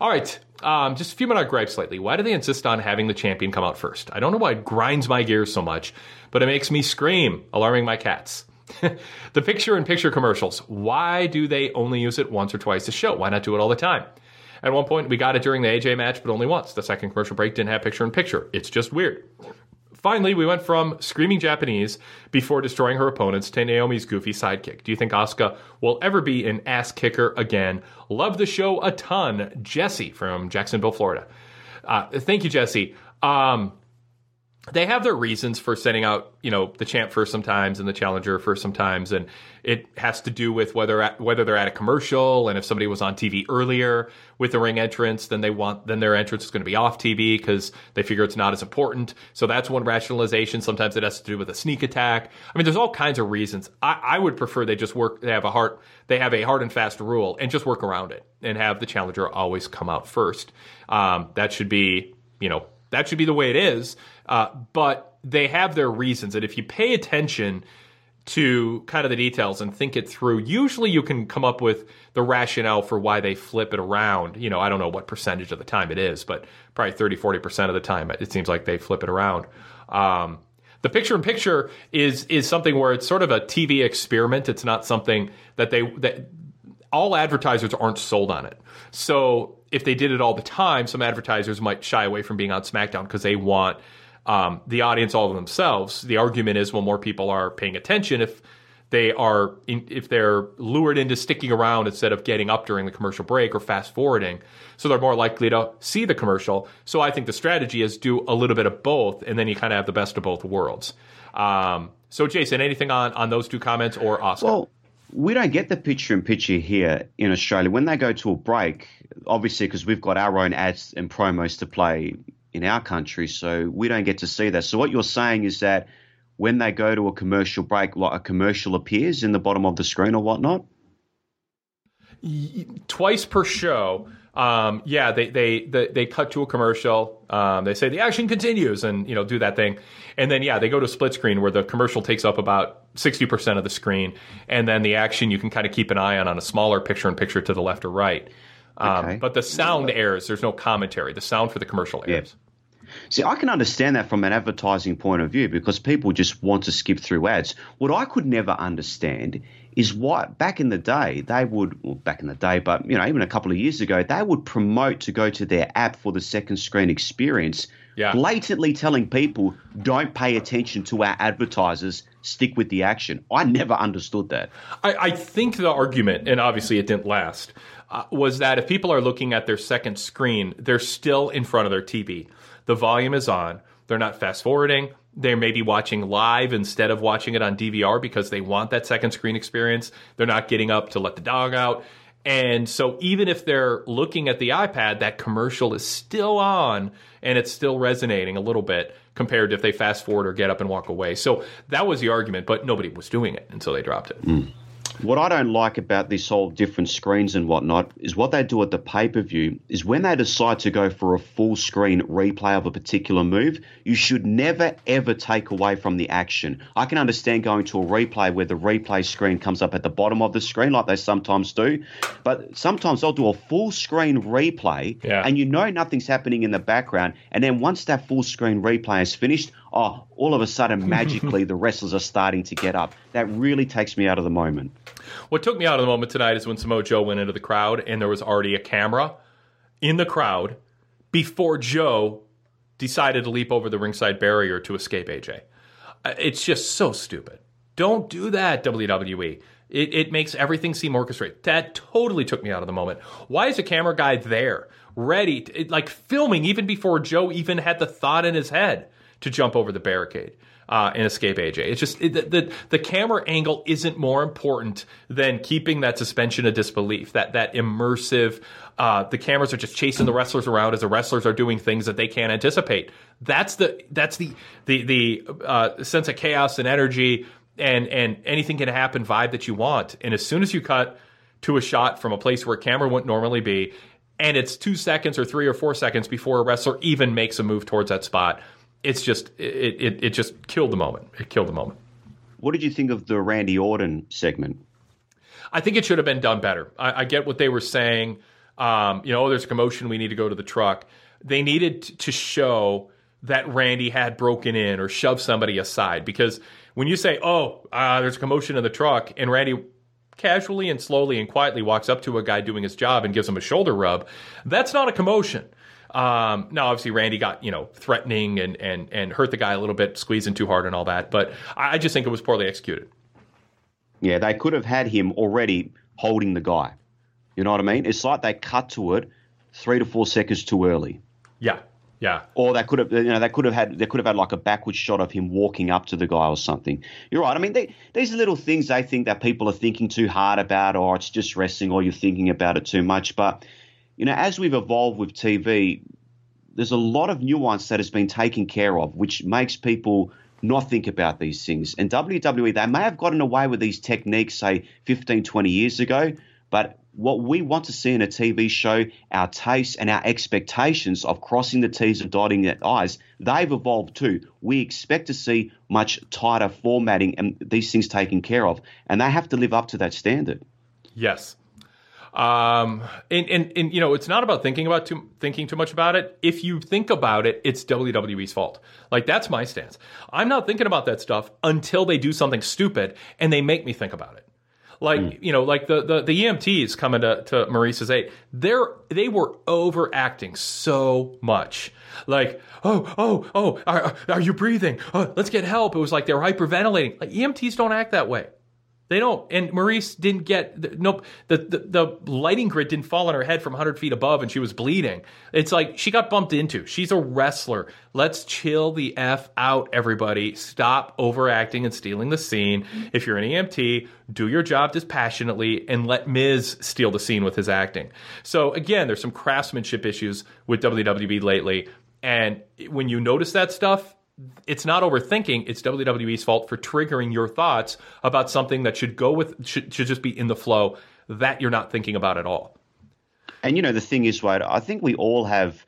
All right, um, just a few minute gripes lately. Why do they insist on having the champion come out first? I don't know why it grinds my gears so much, but it makes me scream, alarming my cats. the picture in picture commercials. Why do they only use it once or twice a show? Why not do it all the time? At one point, we got it during the AJ match, but only once. The second commercial break didn't have picture in picture. It's just weird. Finally, we went from screaming Japanese before destroying her opponents to Naomi's goofy sidekick. Do you think Asuka will ever be an ass kicker again? Love the show a ton. Jesse from Jacksonville, Florida. Uh, thank you, Jesse. Um, they have their reasons for sending out, you know, the champ first sometimes and the challenger first sometimes, and it has to do with whether at, whether they're at a commercial and if somebody was on TV earlier with the ring entrance, then they want then their entrance is going to be off TV because they figure it's not as important. So that's one rationalization. Sometimes it has to do with a sneak attack. I mean, there's all kinds of reasons. I, I would prefer they just work. They have a hard they have a hard and fast rule and just work around it and have the challenger always come out first. Um, that should be you know that should be the way it is. Uh, but they have their reasons. And if you pay attention to kind of the details and think it through, usually you can come up with the rationale for why they flip it around. You know, I don't know what percentage of the time it is, but probably 30, 40% of the time it seems like they flip it around. Um, the picture in picture is is something where it's sort of a TV experiment. It's not something that they that all advertisers aren't sold on it. So if they did it all the time, some advertisers might shy away from being on SmackDown because they want um, the audience all to themselves. The argument is, well, more people are paying attention if they are in, if they're lured into sticking around instead of getting up during the commercial break or fast forwarding. So they're more likely to see the commercial. So I think the strategy is do a little bit of both, and then you kind of have the best of both worlds. Um, so Jason, anything on on those two comments or Oscar? Well, we don't get the picture in picture here in Australia. When they go to a break, obviously, because we've got our own ads and promos to play in our country, so we don't get to see that. So what you're saying is that when they go to a commercial break, like a commercial appears in the bottom of the screen or whatnot? Twice per show. Um, yeah, they, they, they they cut to a commercial. Um, they say the action continues, and you know do that thing, and then yeah, they go to a split screen where the commercial takes up about sixty percent of the screen, and then the action you can kind of keep an eye on on a smaller picture in picture to the left or right. Um, Okay. But the sound airs. There's no commentary. The sound for the commercial airs. See, I can understand that from an advertising point of view because people just want to skip through ads. What I could never understand is why back in the day they would, well, back in the day, but you know, even a couple of years ago, they would promote to go to their app for the second screen experience, Yeah. blatantly telling people don't pay attention to our advertisers, stick with the action. I never understood that. I, I think the argument, and obviously it didn't last, uh, was that if people are looking at their second screen, they're still in front of their TV. The volume is on. They're not fast forwarding. They may be watching live instead of watching it on DVR because they want that second screen experience. They're not getting up to let the dog out. And so even if they're looking at the iPad, that commercial is still on and it's still resonating a little bit compared to if they fast forward or get up and walk away. So that was the argument, but nobody was doing it, and so they dropped it. Hmm. What I don't like about this whole different screens and whatnot is what they do at the pay per view is when they decide to go for a full screen replay of a particular move, you should never ever take away from the action. I can understand going to a replay where the replay screen comes up at the bottom of the screen, like they sometimes do, but sometimes they'll do a full screen replay and you know nothing's happening in the background. And then once that full screen replay is finished, oh, all of a sudden magically the wrestlers are starting to get up. That really takes me out of the moment. What took me out of the moment tonight is when Samoa Joe went into the crowd and there was already a camera in the crowd before Joe decided to leap over the ringside barrier to escape AJ. Uh, It's just so stupid. Don't do that, WWE. It, it makes everything seem orchestrated. That totally took me out of the moment. Why is a camera guy there, ready, to, like filming even before Joe even had the thought in his head to jump over the barricade? uh, and escape AJ. It's just it, the, the the camera angle isn't more important than keeping that suspension of disbelief, that that immersive. Uh, the cameras are just chasing the wrestlers around as the wrestlers are doing things that they can't anticipate. That's the that's the the the uh, sense of chaos and energy and and anything can happen vibe that you want. And as soon as you cut to a shot from a place where a camera wouldn't normally be, and it's two seconds or three or four seconds before a wrestler even makes a move towards that spot. It's just it, it, it just killed the moment. It killed the moment. What did you think of the Randy Orton segment? I think it should have been done better. I, I get what they were saying. Um, you know, oh, there's a commotion. We need to go to the truck. They needed t- to show that Randy had broken in or shoved somebody aside because when you say, "Oh, uh, there's a commotion in the truck," and Randy casually and slowly and quietly walks up to a guy doing his job and gives him a shoulder rub, that's not a commotion. Um, now, obviously, Randy got you know threatening and and and hurt the guy a little bit, squeezing too hard and all that. But I I just think it was poorly executed. Yeah, they could have had him already holding the guy. You know what I mean? It's like they cut to it three to four seconds too early. Yeah, yeah. Or they could have, you know, they could have had, they could have had like a backward shot of him walking up to the guy or something. You're right. I mean, they, these are little things they think that people are thinking too hard about, or it's just wrestling, or you're thinking about it too much. But you know, as we've evolved with TV, there's a lot of nuance that has been taken care of, which makes people not think about these things. And WWE, they may have gotten away with these techniques, say 15, 20 years ago, but what we want to see in a TV show, our tastes and our expectations of crossing the T's and dotting the I's, they've evolved too. We expect to see much tighter formatting and these things taken care of, and they have to live up to that standard. Yes. Um, and, and, and, you know, it's not about thinking about too, thinking too much about it. If you think about it, it's WWE's fault. Like, that's my stance. I'm not thinking about that stuff until they do something stupid and they make me think about it. Like, mm. you know, like the, the, the EMTs coming to, to Maryse's aid, they're, they were overacting so much. Like, oh, oh, oh, are, are you breathing? Oh, let's get help. It was like they were hyperventilating. Like, EMTs don't act that way. They don't. And Maryse didn't get nope. The, the the lighting grid didn't fall on her head from 100 feet above, and she was bleeding. It's like she got bumped into. She's a wrestler. Let's chill the f out, everybody. Stop overacting and stealing the scene. If you're an EMT, do your job dispassionately and let Miz steal the scene with his acting. So again, there's some craftsmanship issues with WWE lately, and when you notice that stuff, it's not overthinking. It's WWE's fault for triggering your thoughts about something that should go with should, should just be in the flow that you're not thinking about at all. And you know the thing is, Wade. I think we all have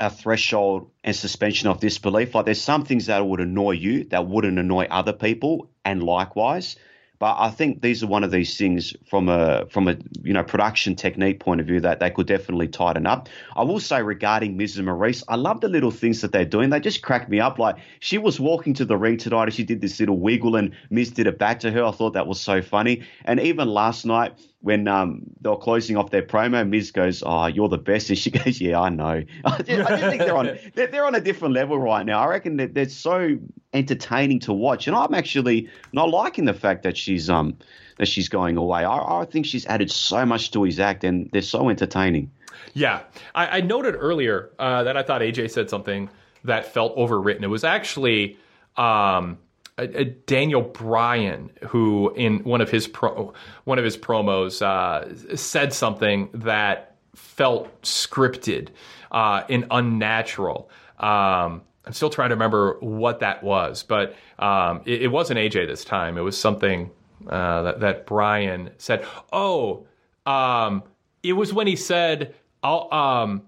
a threshold and suspension of disbelief. Like there's some things that would annoy you that wouldn't annoy other people, and likewise. But I think these are one of these things from a from a you know production technique point of view that they could definitely tighten up. I will say regarding Mrs. Maryse, I love the little things that they're doing. They just crack me up. Like she was walking to the ring tonight and she did this little wiggle and Miz did it back to her. I thought that was so funny. And even last night when um, they were closing off their promo, Miz goes, "Oh, you're the best," and she goes, "Yeah, I know." I just, I just think they're on they're, they're, on a different level right now. I reckon that they're so entertaining to watch, and I'm actually not liking the fact that she's um that she's going away. I, I think she's added so much to his act, and they're so entertaining. Yeah, I, I noted earlier uh, that I thought AJ said something that felt overwritten. It was actually. Um, Daniel Bryan, who in one of his pro, one of his promos uh, said something that felt scripted uh, and unnatural. Um, I'm still trying to remember what that was, but um, it, it, wasn't AJ this time. It was something uh, that, that Bryan said. Oh, um, it was when he said, "I'll um,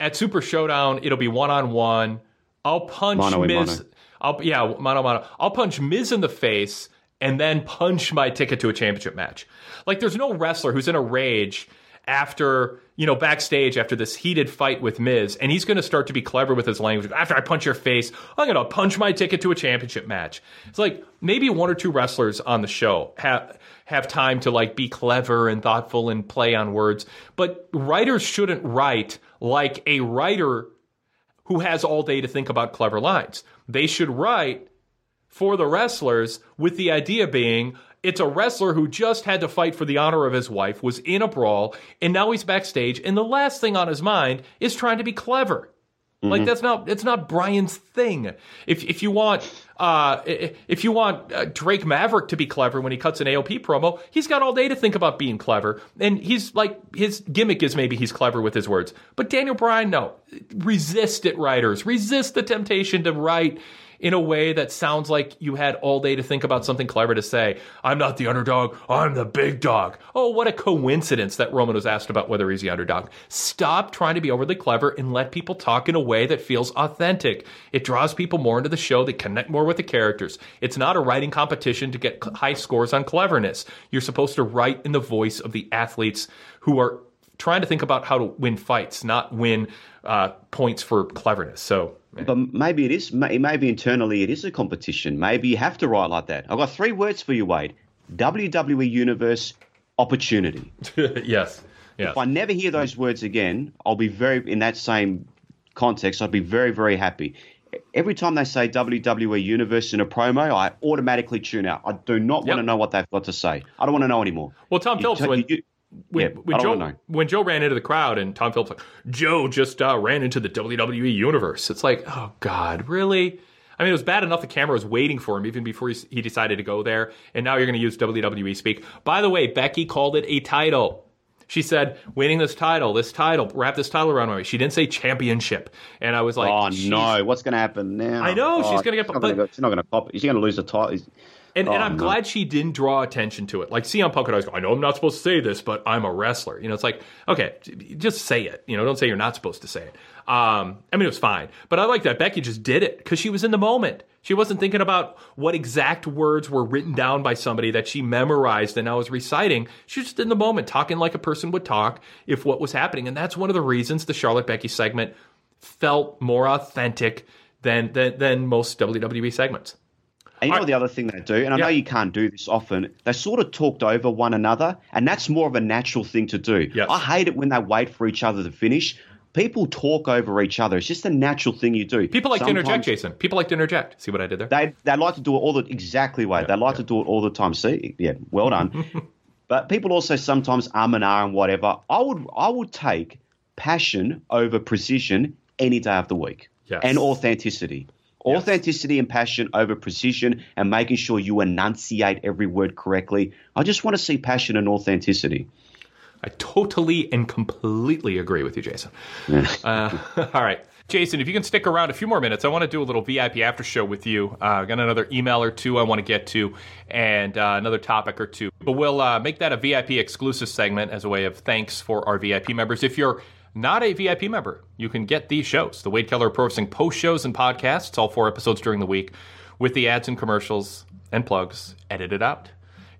at Super Showdown, it'll be one on one. I'll punch mono Miz." I'll yeah, mano mano. I'll punch Miz in the face and then punch my ticket to a championship match. Like there's no wrestler who's in a rage after, you know, backstage after this heated fight with Miz, and he's going to start to be clever with his language. After I punch your face, I'm going to punch my ticket to a championship match. It's like maybe one or two wrestlers on the show have have time to like be clever and thoughtful and play on words, but writers shouldn't write like a writer who has all day to think about clever lines. They should write for the wrestlers with the idea being it's a wrestler who just had to fight for the honor of his wife, was in a brawl, and now he's backstage, and the last thing on his mind is trying to be clever. Mm-hmm. Like that's not it's not Bryan's thing. If if you want uh, if you want uh, Drake Maverick to be clever when he cuts an AOP promo, he's got all day to think about being clever, and he's like his gimmick is maybe he's clever with his words. But Daniel Bryan, no, resist it, writers, resist the temptation to write in a way that sounds like you had all day to think about something clever to say. I'm not the underdog, I'm the big dog. Oh, what a coincidence that Roman was asked about whether he's the underdog. Stop trying to be overly clever and let people talk in a way that feels authentic. It draws people more into the show, they connect more with the characters. It's not a writing competition to get high scores on cleverness. You're supposed to write in the voice of the athletes who are trying to think about how to win fights, not win uh, points for cleverness. So but maybe it is. Maybe internally it is a competition. Maybe you have to write like that. I've got three words for you, Wade. WWE Universe opportunity. yes. Yes. If I never hear those words again, I'll be very in that same context. I'd be very, very happy. Every time they say WWE Universe in a promo, I automatically tune out. I do not yep. want to know what they've got to say. I don't want to know anymore. Well, Tom Phillips, you, when, you, when, yeah, when Joe when Joe ran into the crowd and Tom Phillips like Joe just uh, ran into the WWE universe. It's like, oh God, really? I mean, it was bad enough the camera was waiting for him even before he, he decided to go there, and now you're going to use WWE speak. By the way, Becky called it a title. She said, winning this title, this title, wrap this title around my waist. She didn't say championship. And I was like, oh, no, what's going to happen now? I know, oh, she's going to get. She's not going to cop it. She's going to lose the title. And, Oh, and I'm no. glad she didn't draw attention to it. Like CM Punk could always go, I know I'm not supposed to say this, but I'm a wrestler. You know, it's like, okay, just say it. You know, don't say you're not supposed to say it. Um, I mean, it was fine. But I like that Becky just did it because she was in the moment. She wasn't thinking about what exact words were written down by somebody that she memorized and now was reciting. She was just in the moment, talking like a person would talk if what was happening. And that's one of the reasons the Charlotte Becky segment felt more authentic than than, than most WWE segments. And you know the other thing they do, and I know you can't do this often, they sort of talked over one another, and that's more of a natural thing to do. I hate it when they wait for each other to finish. People talk over each other. It's just a natural thing you do. People like to interject, Jason. People like to interject. See what I did there? They they like to do it all the exactly way. they like to do it all the time. See, yeah, well done. but people also sometimes um and ah and whatever. I would I would take passion over precision any day of the week, Yes. and authenticity. Authenticity and passion over precision and making sure you enunciate every word correctly. I just want to see passion and authenticity. I totally and completely agree with you, Jason. uh, all right. Jason, if you can stick around a few more minutes, I want to do a little VIP after show with you. Uh, I got another email or two I want to get to, and uh, another topic or two. But we'll uh, make that a VIP exclusive segment as a way of thanks for our VIP members. If you're not a VIP member, you can get these shows the Wade Keller Pro Wrestling post shows and podcasts, all four episodes during the week, with the ads and commercials and plugs edited out.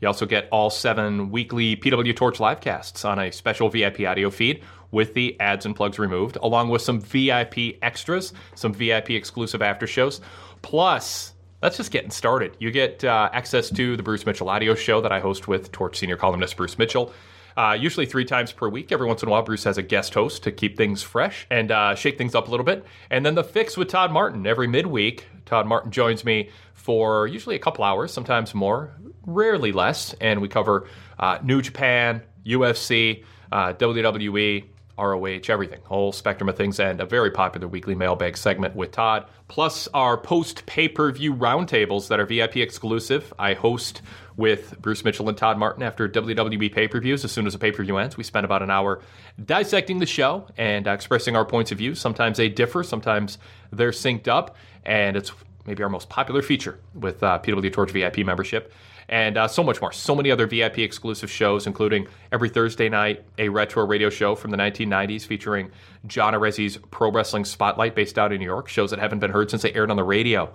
You also get all seven weekly PW Torch livecasts on a special VIP audio feed with the ads and plugs removed, along with some VIP extras, some VIP exclusive after shows. Plus, that's just getting started. You get uh, access to the Bruce Mitchell audio show that I host with Torch senior columnist Bruce Mitchell. Uh, usually three times per week. Every once in a while, Bruce has a guest host to keep things fresh and uh, shake things up a little bit. And then the fix with Todd Martin every midweek. Todd Martin joins me for usually a couple hours, sometimes more, rarely less. And we cover uh, New Japan, UFC, uh, WWE, ROH, everything, whole spectrum of things, and a very popular weekly mailbag segment with Todd. Plus, our post pay per view roundtables that are VIP exclusive. I host with Bruce Mitchell and Todd Martin after WWE pay per views. As soon as the pay per view ends, we spend about an hour dissecting the show and uh, expressing our points of view. Sometimes they differ, sometimes they're synced up, and it's maybe our most popular feature with uh, PW Torch VIP membership and uh, so much more. So many other VIP exclusive shows, including every Thursday night, a retro radio show from the 1990s featuring John Arezzi's Pro Wrestling Spotlight based out in New York. Shows that haven't been heard since they aired on the radio,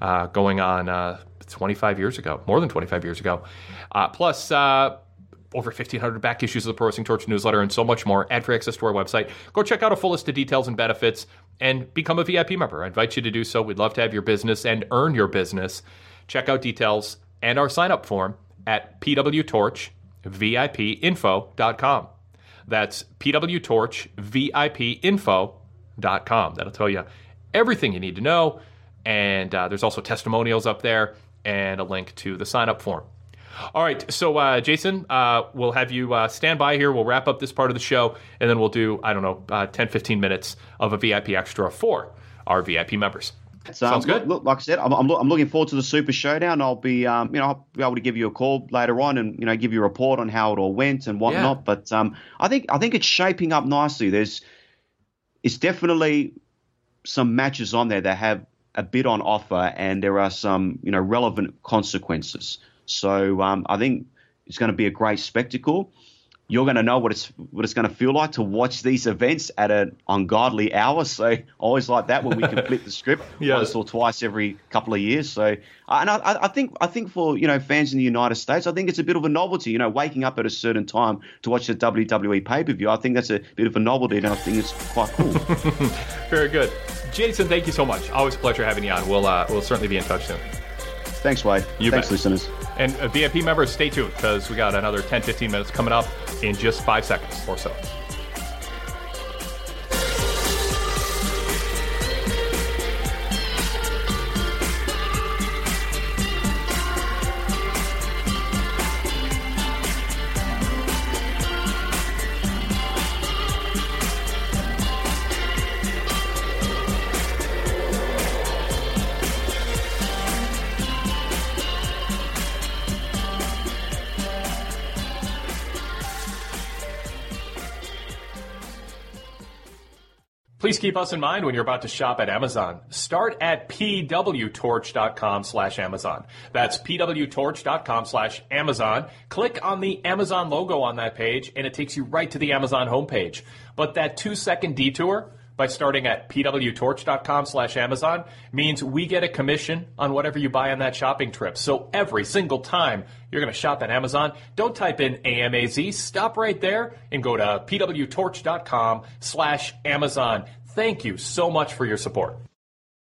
uh, going on uh, 25 years ago, more than 25 years ago. Uh, plus, uh, over 1,500 back issues of the Pro Wrestling Torch newsletter and so much more. Ad free access to our website. Go check out a full list of details and benefits and become a VIP member. I invite you to do so. We'd love to have your business and earn your business. Check out details and our sign up form at pwtorchvipinfo.com. That's pwtorchvipinfo.com. That'll tell you everything you need to know. And uh, there's also testimonials up there and a link to the sign up form. All right, so uh, Jason, uh, we'll have you uh, stand by here. We'll wrap up this part of the show, and then we'll do, I don't know, uh, 10, 15 minutes of a VIP extra for our VIP members. So, Sounds good. Look, like I said, I'm, I'm, I'm looking forward to the Super Showdown. I'll be, um, you know, I'll be able to give you a call later on and you know give you a report on how it all went and whatnot. But um, I think I think it's shaping up nicely. There's, it's definitely some matches on there that have a bit on offer, and there are some you know relevant consequences. So um, I think it's going to be a great spectacle. You're going to know what it's what it's going to feel like to watch these events at an ungodly hour. So I always like that when we can flip the script Yeah. once or twice every couple of years. So uh, and I, I I think I think for you know fans in the United States, I think it's a bit of a novelty. You know, waking up at a certain time to watch the WWE pay per view. I think that's a bit of a novelty, and I think it's quite cool. Very good. Jason, thank you so much. Always a pleasure having you on. We'll, uh, we'll certainly be in touch soon. Thanks, Wade. You Thanks, bet. listeners. And uh, VIP members, stay tuned because we got another 10, 15 minutes coming up in just five seconds or so. Please keep us in mind when you're about to shop at Amazon. Start at pwtorch.com slash Amazon. That's pwtorch.com slash Amazon. Click on the Amazon logo on that page and it takes you right to the Amazon homepage. But that two second detour by starting at pwtorch.com slash Amazon means we get a commission on whatever you buy on that shopping trip. So every single time you're going to shop at Amazon, don't type in AMAZ. Stop right there and go to pwtorch.com slash Amazon. Thank you so much for your support.